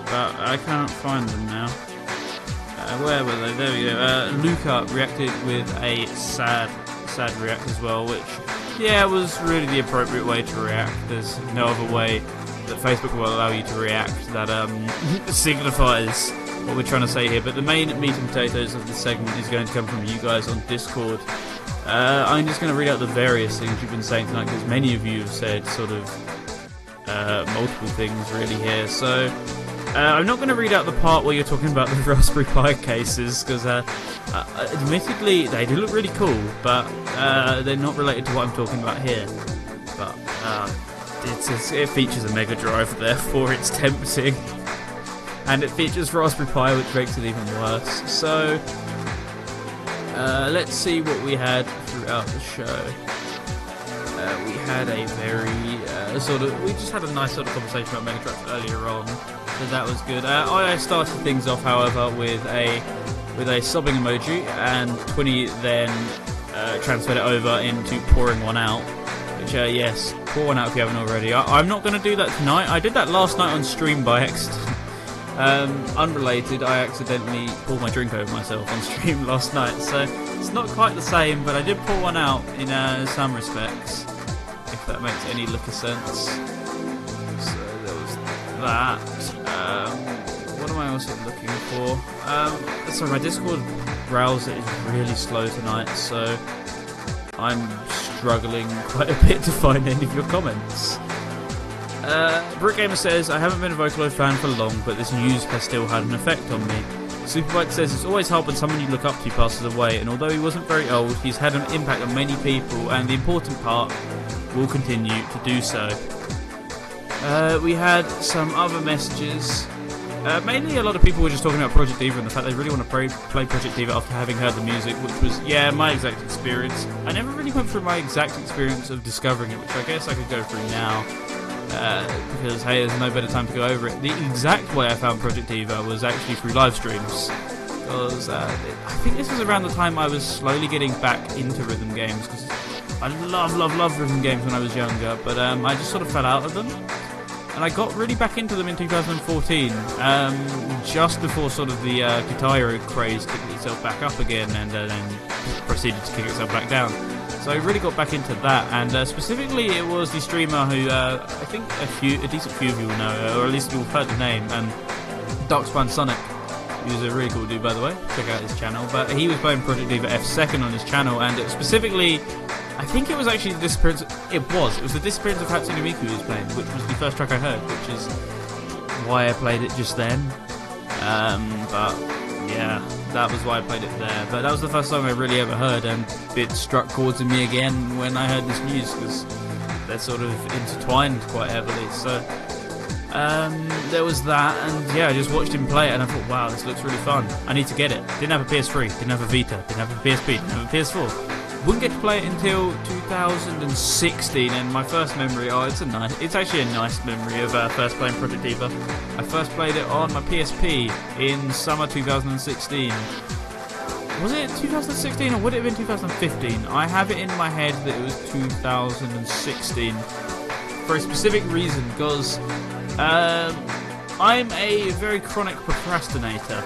but I can't find them now. Uh, where were they? There we go. Uh, Luca reacted with a sad, sad react as well, which yeah was really the appropriate way to react. There's no other way that Facebook will allow you to react that um, signifies what we're trying to say here. But the main meat and potatoes of the segment is going to come from you guys on Discord. Uh, I'm just going to read out the various things you've been saying tonight because many of you have said sort of uh, multiple things really here. So uh, I'm not going to read out the part where you're talking about the Raspberry Pi cases because, uh, uh, admittedly, they do look really cool, but uh, they're not related to what I'm talking about here. But it's, it features a Mega Drive, therefore it's tempting and it features Raspberry Pi, which makes it even worse. So, uh, let's see what we had throughout the show. Uh, we had a very uh, sort of, we just had a nice sort of conversation about Mega Drive earlier on, so that was good. Uh, I started things off, however, with a with a sobbing emoji, and Twinny then uh, transferred it over into pouring one out. Which, uh, yes, pour one out if you haven't already. I- I'm not going to do that tonight. I did that last night on stream by accident. Um, unrelated, I accidentally poured my drink over myself on stream last night, so it's not quite the same, but I did pour one out in uh, some respects, if that makes any look of sense. So there was that. Um, what am I also looking for? Um, sorry, my Discord browser is really slow tonight, so I'm struggling quite a bit to find any of your comments. Uh, Brick Gamer says, I haven't been a Vocaloid fan for long, but this news has still had an effect on me. Superbike says, it's always hard when someone you look up to passes away, and although he wasn't very old, he's had an impact on many people, and the important part will continue to do so. Uh, we had some other messages. Uh, mainly, a lot of people were just talking about Project Diva and the fact they really want to play, play Project Diva after having heard the music, which was, yeah, my exact experience. I never really went through my exact experience of discovering it, which I guess I could go through now. Uh, because hey, there's no better time to go over it. The exact way I found Project Diva was actually through live streams. Because uh, I think this was around the time I was slowly getting back into rhythm games. Because I love, love, love rhythm games when I was younger, but um, I just sort of fell out of them. And I got really back into them in 2014, um, just before sort of the uh, Guitar craze kicked itself back up again and uh, then proceeded to kick itself back down. So I really got back into that, and uh, specifically it was the streamer who uh, I think a few, a decent few of you will know, or at least you've heard the name, um, Darkspan Sonic. Was a really cool dude, by the way. Check out his channel. But he was playing Project Diva F second on his channel, and specifically, I think it was actually the disappearance. It was. It was the disappearance of Hatsune Miku he was playing, which was the first track I heard, which is why I played it just then. Um, but yeah, that was why I played it there. But that was the first song I really ever heard, and it struck chords in me again when I heard this news because they're sort of intertwined quite heavily. So um, there was that, and yeah, I just watched him play it, and I thought, wow, this looks really fun. I need to get it. Didn't have a PS3, didn't have a Vita, didn't have a PSP, didn't have a PS4. Wouldn't get to play it until 2016, and my first memory, oh, it's a nice, it's actually a nice memory of uh, first playing Project Diva. I first played it on my PSP in summer 2016. Was it 2016 or would it have been 2015? I have it in my head that it was 2016 for a specific reason because um, I'm a very chronic procrastinator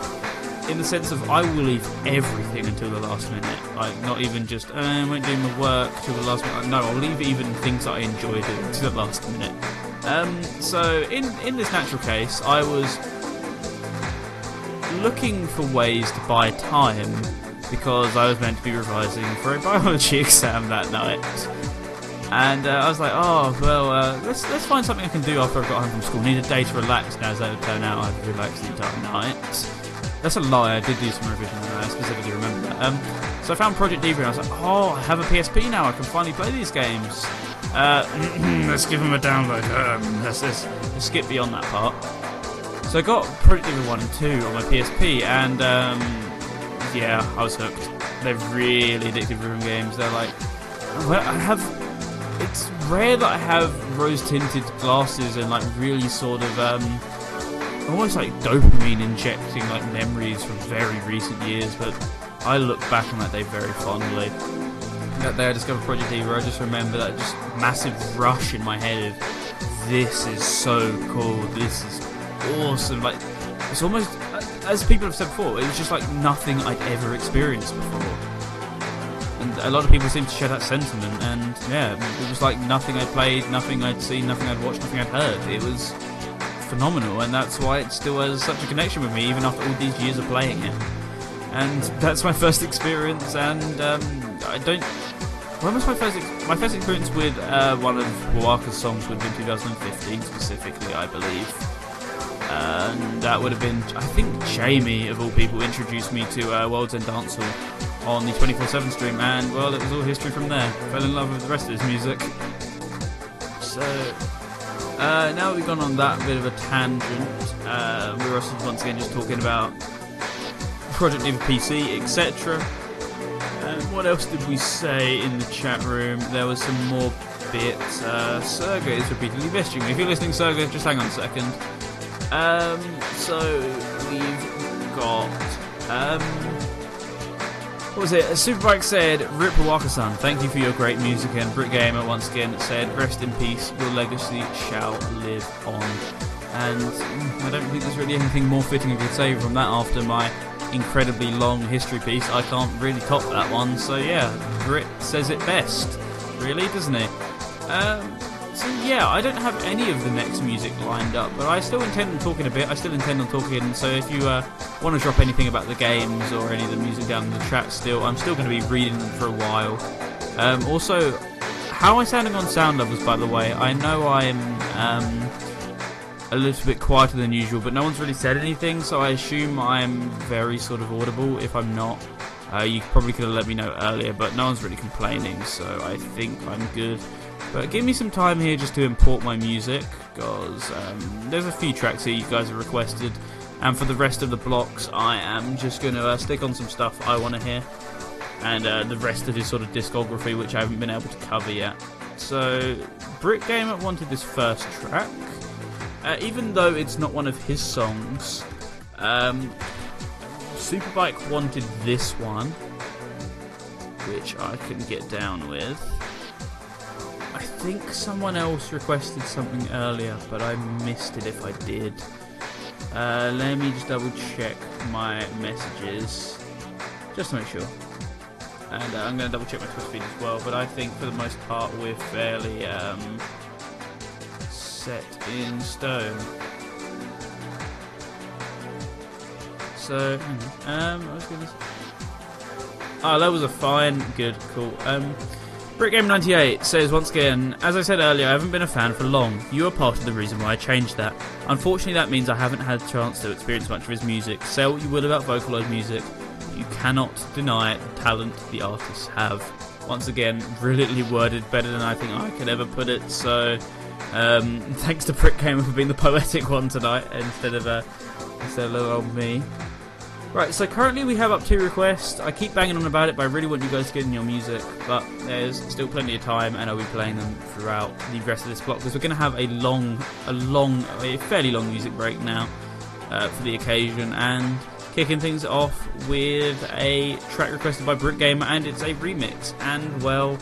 in the sense of I will leave everything until the last minute. Like, not even just, uh, I won't do my work till the last minute. No, I'll leave even things that I enjoy doing to the last minute. Um, so, in, in this natural case, I was looking for ways to buy time because I was meant to be revising for a biology exam that night. And uh, I was like, oh well, uh, let's let's find something I can do after I've got home from school. Need a day to relax. Now, as that would turn out, I've relaxed the entire night. That's a lie. I did do some revision, and I specifically remember that. Um, so I found Project Diva, and I was like, oh, I have a PSP now. I can finally play these games. Uh, let's give them a download. Um, let's, let's, let's skip beyond that part. So I got Project Diva 1 and 2 on my PSP, and um, yeah, I was hooked. They're really addictive rhythm games. They're like, well, I have it's rare that I have rose tinted glasses and like really sort of um, almost like dopamine injecting like memories from very recent years, but I look back on that day very fondly. That day I discovered Project Diva, I just remember that just massive rush in my head of this is so cool, this is awesome. Like it's almost uh, as people have said before, it was just like nothing I'd ever experienced before and a lot of people seem to share that sentiment. And yeah, it was like nothing I'd played, nothing I'd seen, nothing I'd watched, nothing I'd heard. It was phenomenal, and that's why it still has such a connection with me, even after all these years of playing it. And that's my first experience, and um, I don't. When was my first ex- my first experience with uh, one of Wowaka's songs would have been 2015 specifically, I believe. And that would have been, I think, Jamie of all people introduced me to uh, World's End Dancehall on the 24-7 stream, and well, it was all history from there. Fell in love with the rest of his music. So, uh, now we've gone on that bit of a tangent. Uh, we were once again just talking about Project Diva PC, etc. What else did we say in the chat room? There was some more bits. Uh, Serga is repeatedly messaging me. If you're listening, Serga, just hang on a second. Um, so we've got. Um, what was it? Superbike said, Rip Wakasan, thank you for your great music. And Brit Gamer once again said, Rest in peace, your legacy shall live on. And mm, I don't think there's really anything more fitting I could say from that after my incredibly long history piece. I can't really top that one. So yeah, Brit says it best, really, doesn't he? Um, so yeah, I don't have any of the next music lined up, but I still intend on talking a bit. I still intend on talking. So if you uh, want to drop anything about the games or any of the music down in the chat, still, I'm still going to be reading them for a while. Um, also, how am I sounding on Sound Levels, by the way? I know I'm um, a little bit quieter than usual, but no one's really said anything, so I assume I'm very sort of audible. If I'm not, uh, you probably could have let me know earlier, but no one's really complaining, so I think I'm good. But give me some time here just to import my music, because um, there's a few tracks here you guys have requested. And for the rest of the blocks, I am just going to uh, stick on some stuff I want to hear. And uh, the rest of his sort of discography, which I haven't been able to cover yet. So, Brick Gamer wanted this first track. Uh, even though it's not one of his songs, um, Superbike wanted this one, which I can get down with. Think someone else requested something earlier, but I missed it if I did. Uh, let me just double check my messages, just to make sure. And uh, I'm going to double check my Twitch feed as well, but I think for the most part we're fairly um, set in stone. So, um, I was going to. Oh, that was a fine, good, cool. Um, BrickGame98 says once again, as I said earlier, I haven't been a fan for long. You are part of the reason why I changed that. Unfortunately, that means I haven't had a chance to experience much of his music. Say what you will about Vocaloid music, you cannot deny the talent the artists have. Once again, brilliantly worded, better than I think I could ever put it. So, um, thanks to Brick Gamer for being the poetic one tonight instead of uh, instead of little old me. Right, so currently we have up two requests. I keep banging on about it, but I really want you guys to get in your music. But there's still plenty of time, and I'll be playing them throughout the rest of this block because we're going to have a long, a long, a fairly long music break now uh, for the occasion, and kicking things off with a track requested by Brick Gamer, and it's a remix. And well,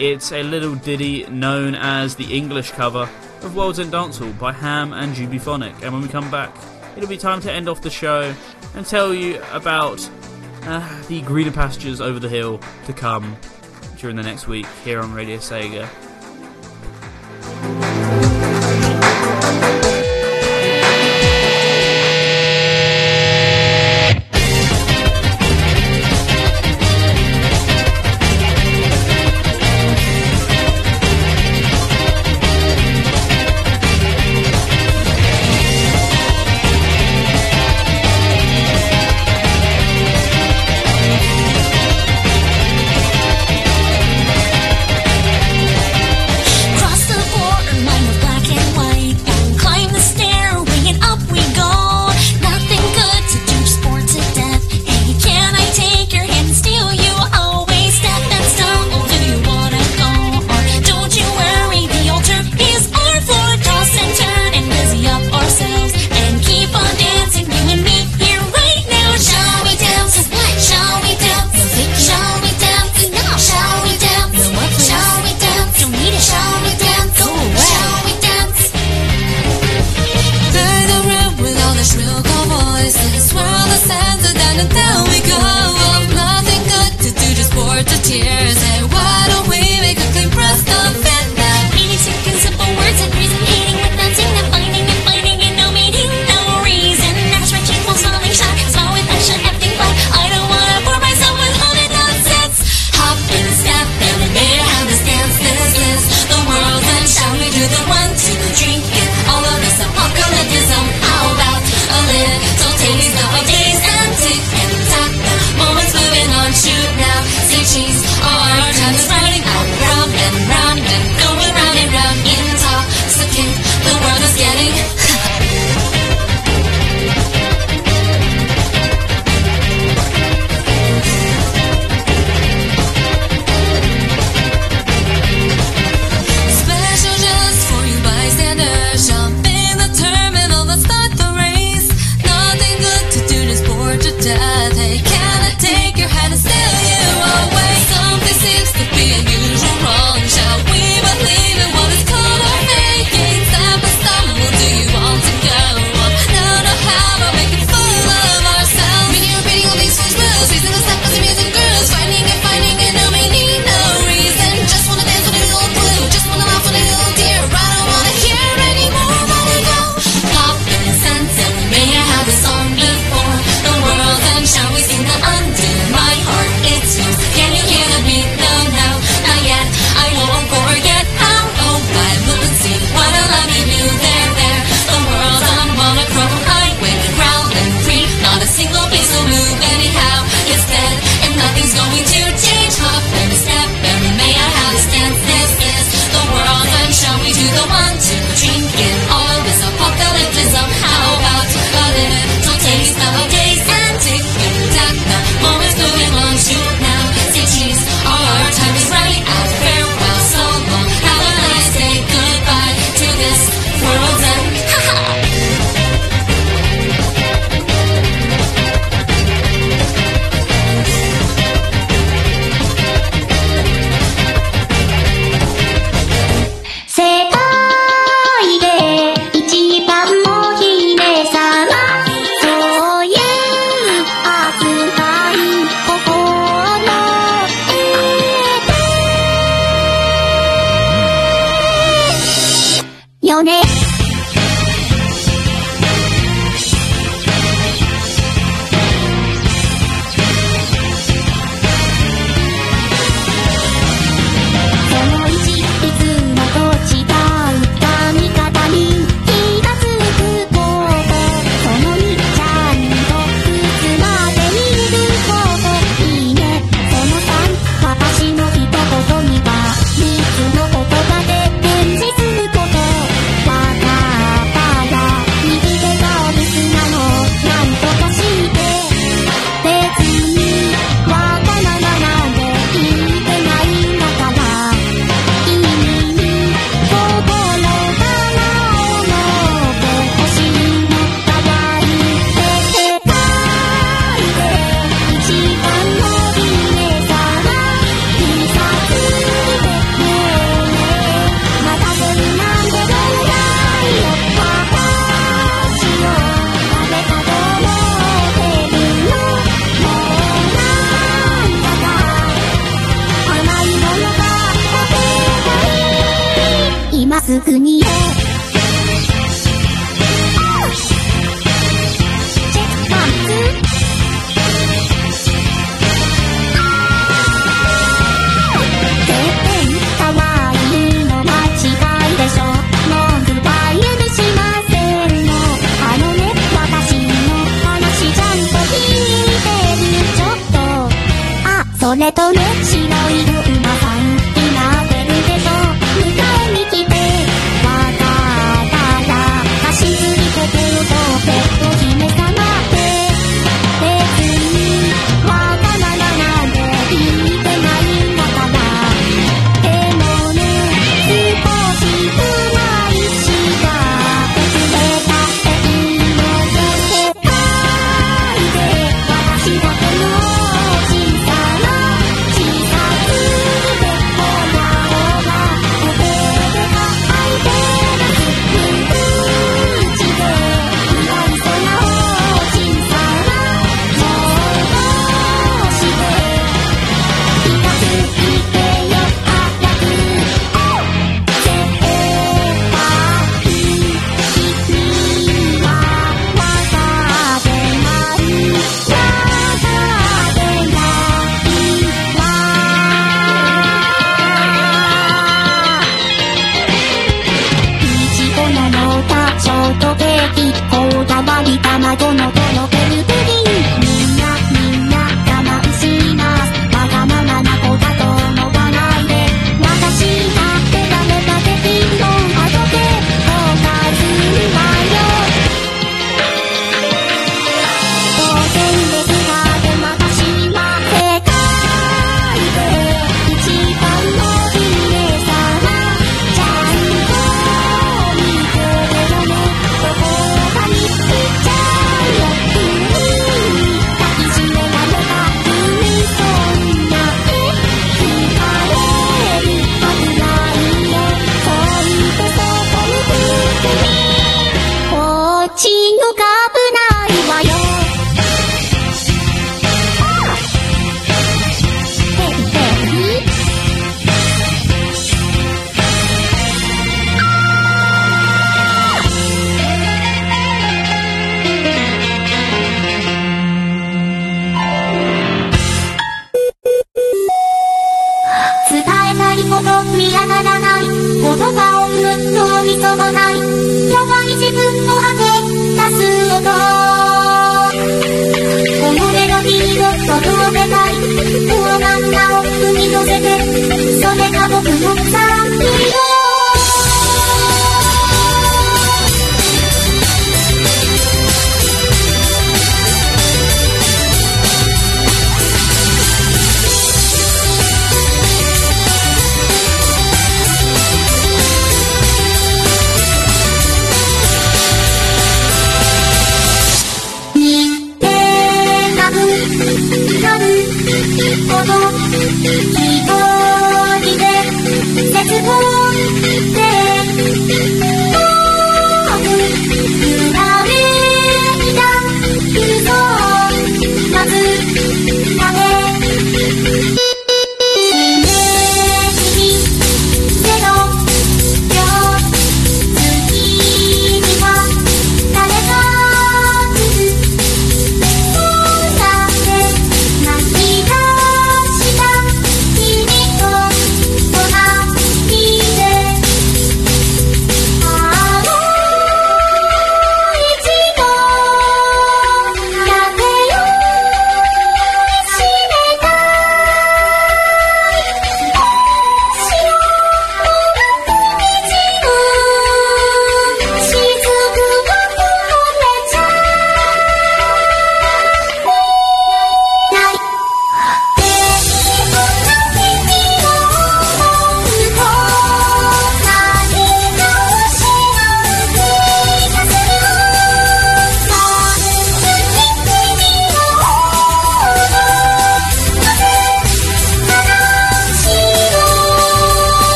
it's a little ditty known as the English cover of World's End Dancehall by Ham and JubyPhonic. And when we come back, it'll be time to end off the show and tell you about uh, the greener pastures over the hill to come during the next week here on Radio Sega.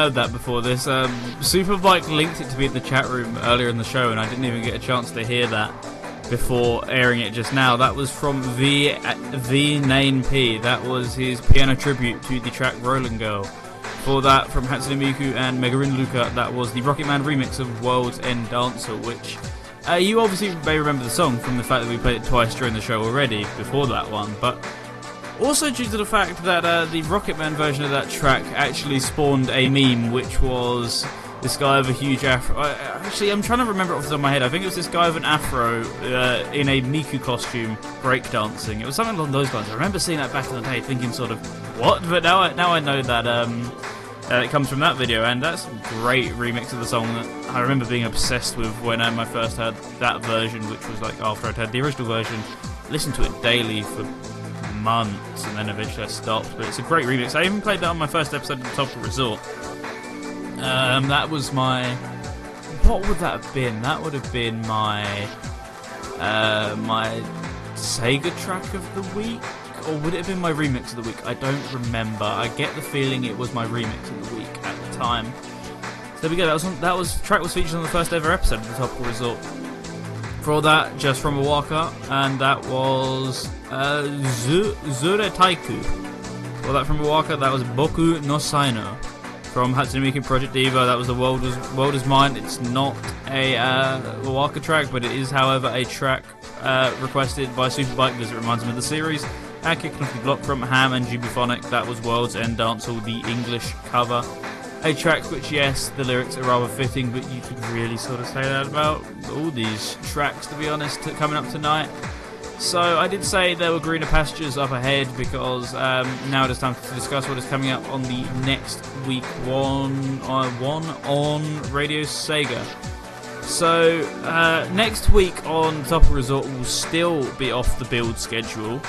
Heard that before this, um, Superbike linked it to me in the chat room earlier in the show, and I didn't even get a chance to hear that before airing it just now. That was from V V Nane P. That was his piano tribute to the track Rolling Girl. For that, from Hatsune Miku and Megurine Luka, that was the Rocketman remix of World's End Dancehall, which uh, you obviously may remember the song from the fact that we played it twice during the show already before that one, but also due to the fact that uh, the Rocketman version of that track actually spawned a meme, which was this guy with a huge afro. Uh, actually, I'm trying to remember off the top of my head. I think it was this guy with an afro uh, in a Miku costume breakdancing. It was something along those lines. I remember seeing that back in the day, thinking sort of, what? But now I, now I know that. Um, uh, it comes from that video, and that's a great remix of the song that I remember being obsessed with when um, I first heard that version, which was like after I'd heard the original version. Listened to it daily for months, and then eventually I stopped. But it's a great remix. I even played that on my first episode of the Topical Resort. Um, that was my. What would that have been? That would have been my. Uh, my Sega track of the week? Or would it have been my remix of the week? I don't remember. I get the feeling it was my remix of the week at the time. So there we go. That was on, that was track was featured on the first ever episode of the Topical Resort. For that, just from Wowaka, and that was uh, Zu- Zure Taiku. For that from Wowaka, that was Boku no Saino. From Hatsune Project Diva, that was the World is, World is Mine. It's not a uh, Waka track, but it is, however, a track uh, requested by Superbike because it reminds me of the series. And kicking off the block from Ham and JubyPhonic, that was World's End Dance, or the English cover. A track which, yes, the lyrics are rather fitting, but you could really sort of say that about all these tracks, to be honest, coming up tonight. So I did say there were greener pastures up ahead because um, now it is time to discuss what is coming up on the next week one uh, one on Radio Sega. So uh, next week on Topical Resort will still be off the build schedule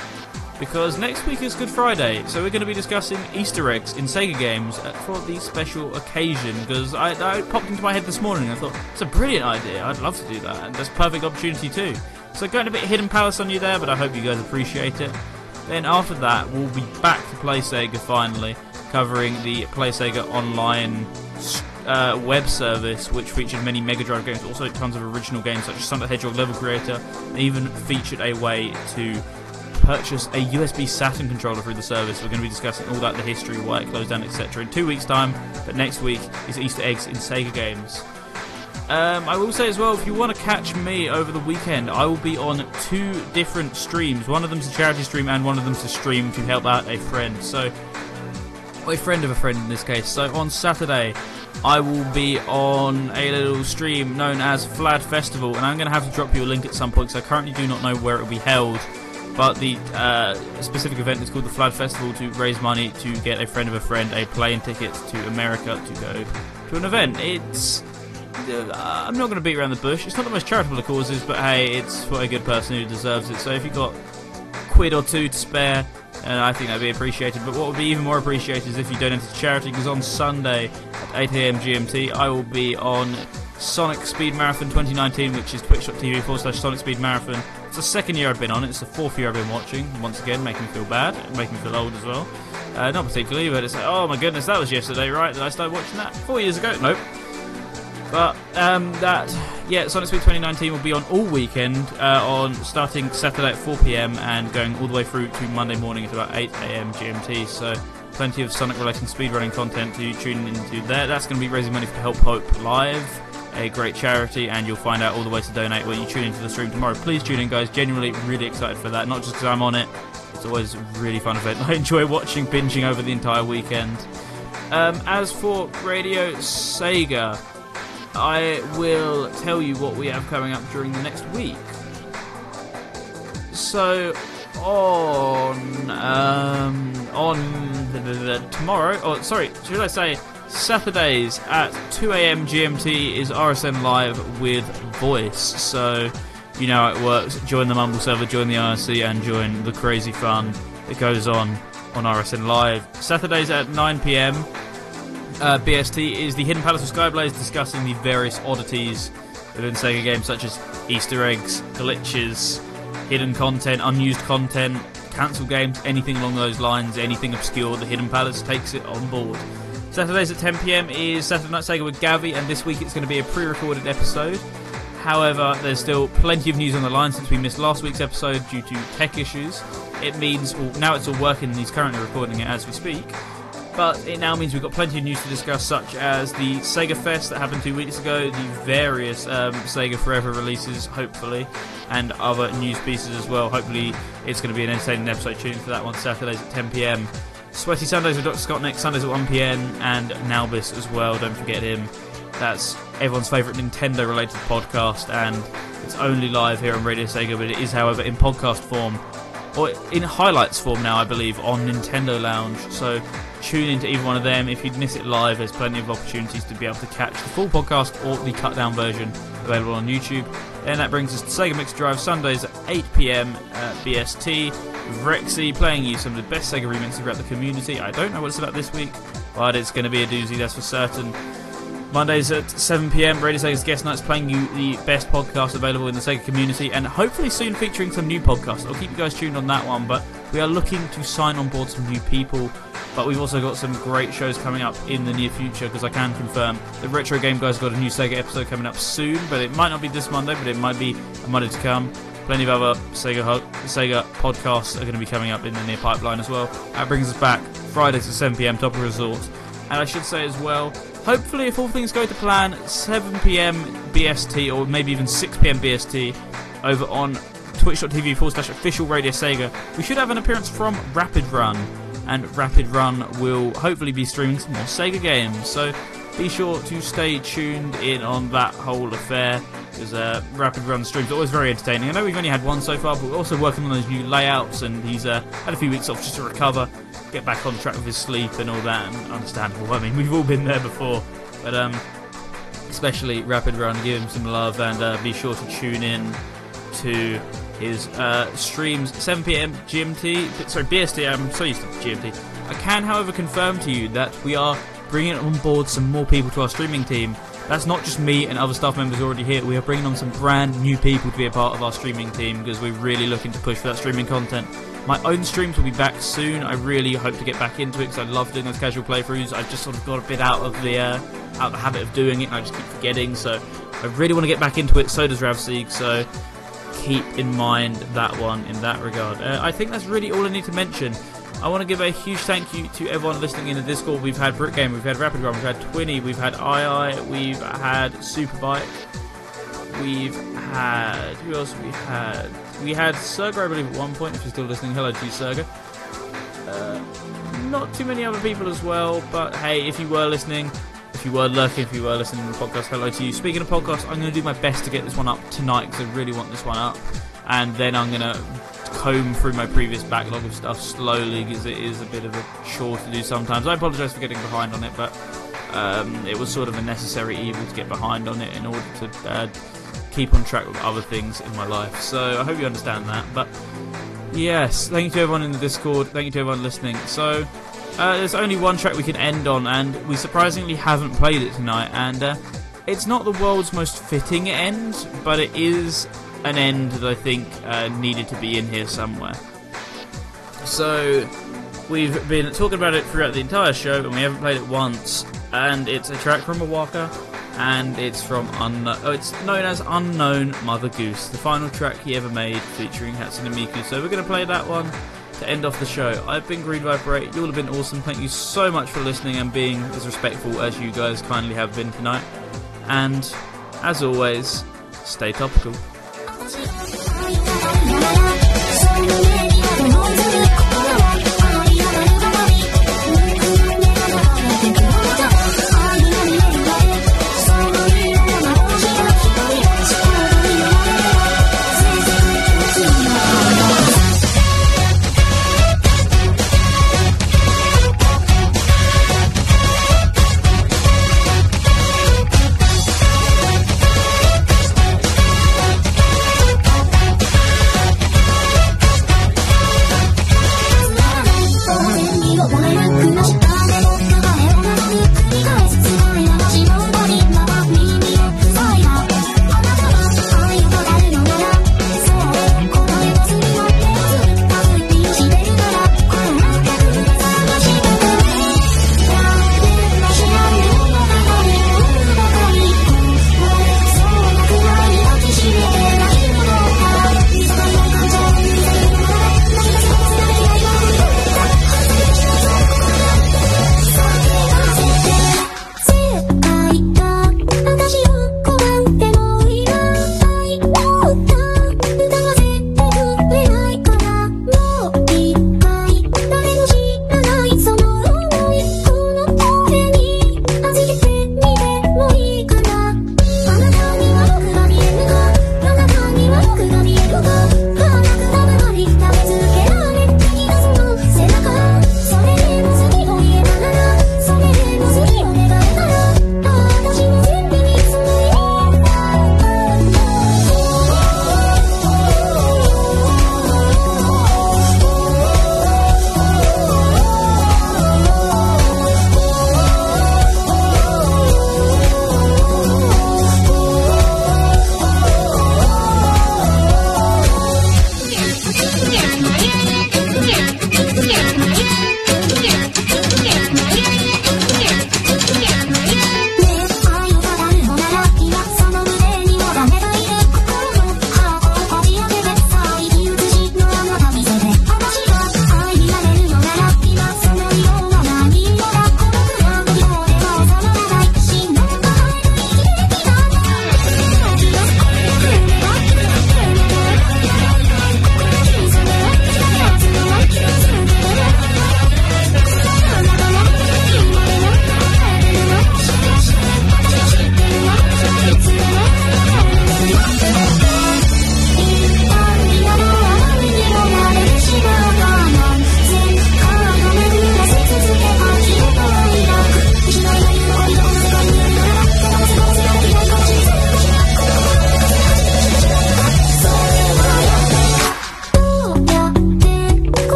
because next week is Good Friday, so we're going to be discussing Easter eggs in Sega games uh, for the special occasion. Because I, I popped into my head this morning, and I thought it's a brilliant idea. I'd love to do that, and that's perfect opportunity too. So going a bit Hidden Palace on you there, but I hope you guys appreciate it. Then after that, we'll be back to Play Sega finally, covering the Play Sega Online uh, web service, which featured many Mega Drive games, also tons of original games such as Sonic the Hedgehog Level Creator, and even featured a way to purchase a USB Saturn controller through the service. We're going to be discussing all that, the history, why it closed down, etc. in two weeks' time. But next week is Easter eggs in Sega games. Um, I will say as well, if you want to catch me over the weekend, I will be on two different streams. One of them's a charity stream, and one of them's a stream to help out a friend. So, a friend of a friend in this case. So on Saturday, I will be on a little stream known as Flad Festival, and I'm going to have to drop you a link at some point because I currently do not know where it will be held. But the uh, specific event is called the Flood Festival to raise money to get a friend of a friend a plane ticket to America to go to an event. It's. Uh, I'm not going to beat around the bush. It's not the most charitable of causes, but hey, it's for a good person who deserves it. So if you've got quid or two to spare, and I think that'd be appreciated. But what would be even more appreciated is if you donate to charity, because on Sunday at 8am GMT, I will be on Sonic Speed Marathon 2019, which is twitch.tv forward slash Sonic Speed Marathon. It's the second year I've been on it. It's the fourth year I've been watching. Once again, making me feel bad, making me feel old as well. Uh, not particularly, but it's like, oh my goodness, that was yesterday, right? That I started watching that four years ago. Nope. But um, that, yeah, Sonic Speed 2019 will be on all weekend, uh, on starting Saturday at 4 p.m. and going all the way through to Monday morning at about 8 a.m. GMT. So plenty of Sonic related speedrunning content to tune into there. That's going to be raising money for Help Hope Live a great charity, and you'll find out all the ways to donate when you tune into the stream tomorrow. Please tune in, guys. Genuinely, really excited for that. Not just because I'm on it. It's always a really fun event. I enjoy watching, binging over the entire weekend. Um, as for Radio Sega, I will tell you what we have coming up during the next week. So on um, on the, the, the, tomorrow, or sorry, should I say Saturdays at 2 a.m. GMT is RSN Live with voice. So you know how it works. Join the Mumble server, join the IRC, and join the crazy fun that goes on on RSN Live. Saturdays at 9 p.m. Uh, BST is the Hidden Palace of Skyblaze discussing the various oddities within Sega games, such as Easter eggs, glitches, hidden content, unused content, cancel games, anything along those lines, anything obscure. The Hidden Palace takes it on board. Saturdays at 10 pm is Saturday Night Sega with Gavi, and this week it's going to be a pre recorded episode. However, there's still plenty of news on the line since we missed last week's episode due to tech issues. It means, well, now it's all working and he's currently recording it as we speak. But it now means we've got plenty of news to discuss, such as the Sega Fest that happened two weeks ago, the various um, Sega Forever releases, hopefully, and other news pieces as well. Hopefully, it's going to be an entertaining episode. Tune for that one Saturdays at 10 pm. Sweaty Sundays with Dr. Scott next Sundays at 1 pm, and Nalbus as well. Don't forget him. That's everyone's favourite Nintendo related podcast, and it's only live here on Radio Sega, but it is, however, in podcast form or in highlights form now, I believe, on Nintendo Lounge. So tune into either one of them. If you'd miss it live, there's plenty of opportunities to be able to catch the full podcast or the cut down version available on YouTube. And that brings us to Sega Mix Drive Sundays at 8 pm at BST. Rexy playing you some of the best Sega remixes throughout the community. I don't know what it's about this week, but it's going to be a doozy, that's for certain. Mondays at 7pm, Radio Sega's Guest Nights playing you the best podcast available in the Sega community and hopefully soon featuring some new podcasts. I'll keep you guys tuned on that one, but we are looking to sign on board some new people. But we've also got some great shows coming up in the near future because I can confirm the Retro Game Guys got a new Sega episode coming up soon, but it might not be this Monday, but it might be a Monday to come. Plenty of other Sega Sega podcasts are going to be coming up in the near pipeline as well. That brings us back Fridays at 7 pm, Topical Resort. And I should say as well, hopefully, if all things go to plan, 7 pm BST or maybe even 6 pm BST over on twitch.tv forward slash official Radio Sega, we should have an appearance from Rapid Run. And Rapid Run will hopefully be streaming some more Sega games. So be sure to stay tuned in on that whole affair because uh, Rapid Run streams are always very entertaining. I know we've only had one so far, but we're also working on those new layouts, and he's uh, had a few weeks off just to recover, get back on track with his sleep and all that. And understandable. I mean, we've all been there before, but um, especially Rapid Run, give him some love, and uh, be sure to tune in to his uh, streams 7 p.m. GMT. Sorry, BST. I'm so used to GMT. I can, however, confirm to you that we are bringing on board some more people to our streaming team. That's not just me and other staff members already here. We are bringing on some brand new people to be a part of our streaming team because we're really looking to push for that streaming content. My own streams will be back soon. I really hope to get back into it because I love doing those casual playthroughs. I've just sort of got a bit out of the uh, out of the habit of doing it, and I just keep forgetting. So I really want to get back into it. So does Ravseek. So keep in mind that one in that regard. Uh, I think that's really all I need to mention. I want to give a huge thank you to everyone listening in the Discord. We've had Brick Game, we've had Rapid Run, we've had Twinny, we've had II, we've had Superbike, we've had who else? We had we had Serga, I believe, at one point. If you're still listening, hello to you. Uh, not too many other people as well, but hey, if you were listening, if you were lurking, if you were listening to the podcast, hello to you. Speaking of podcasts, I'm going to do my best to get this one up tonight because I really want this one up, and then I'm going to comb through my previous backlog of stuff slowly because it is a bit of a chore to do sometimes. I apologise for getting behind on it, but um, it was sort of a necessary evil to get behind on it in order to uh, keep on track with other things in my life. So I hope you understand that. But yes, thank you to everyone in the Discord. Thank you to everyone listening. So uh, there's only one track we can end on, and we surprisingly haven't played it tonight. And uh, it's not the world's most fitting end, but it is an end that I think uh, needed to be in here somewhere. So we've been talking about it throughout the entire show, and we haven't played it once. And it's a track from Wowaka, and it's from unknown. Oh, it's known as Unknown Mother Goose, the final track he ever made featuring Hatsune Miku. So we're going to play that one to end off the show. I've been Green Vibrate. You all have been awesome. Thank you so much for listening and being as respectful as you guys kindly have been tonight. And as always, stay topical. Thank you.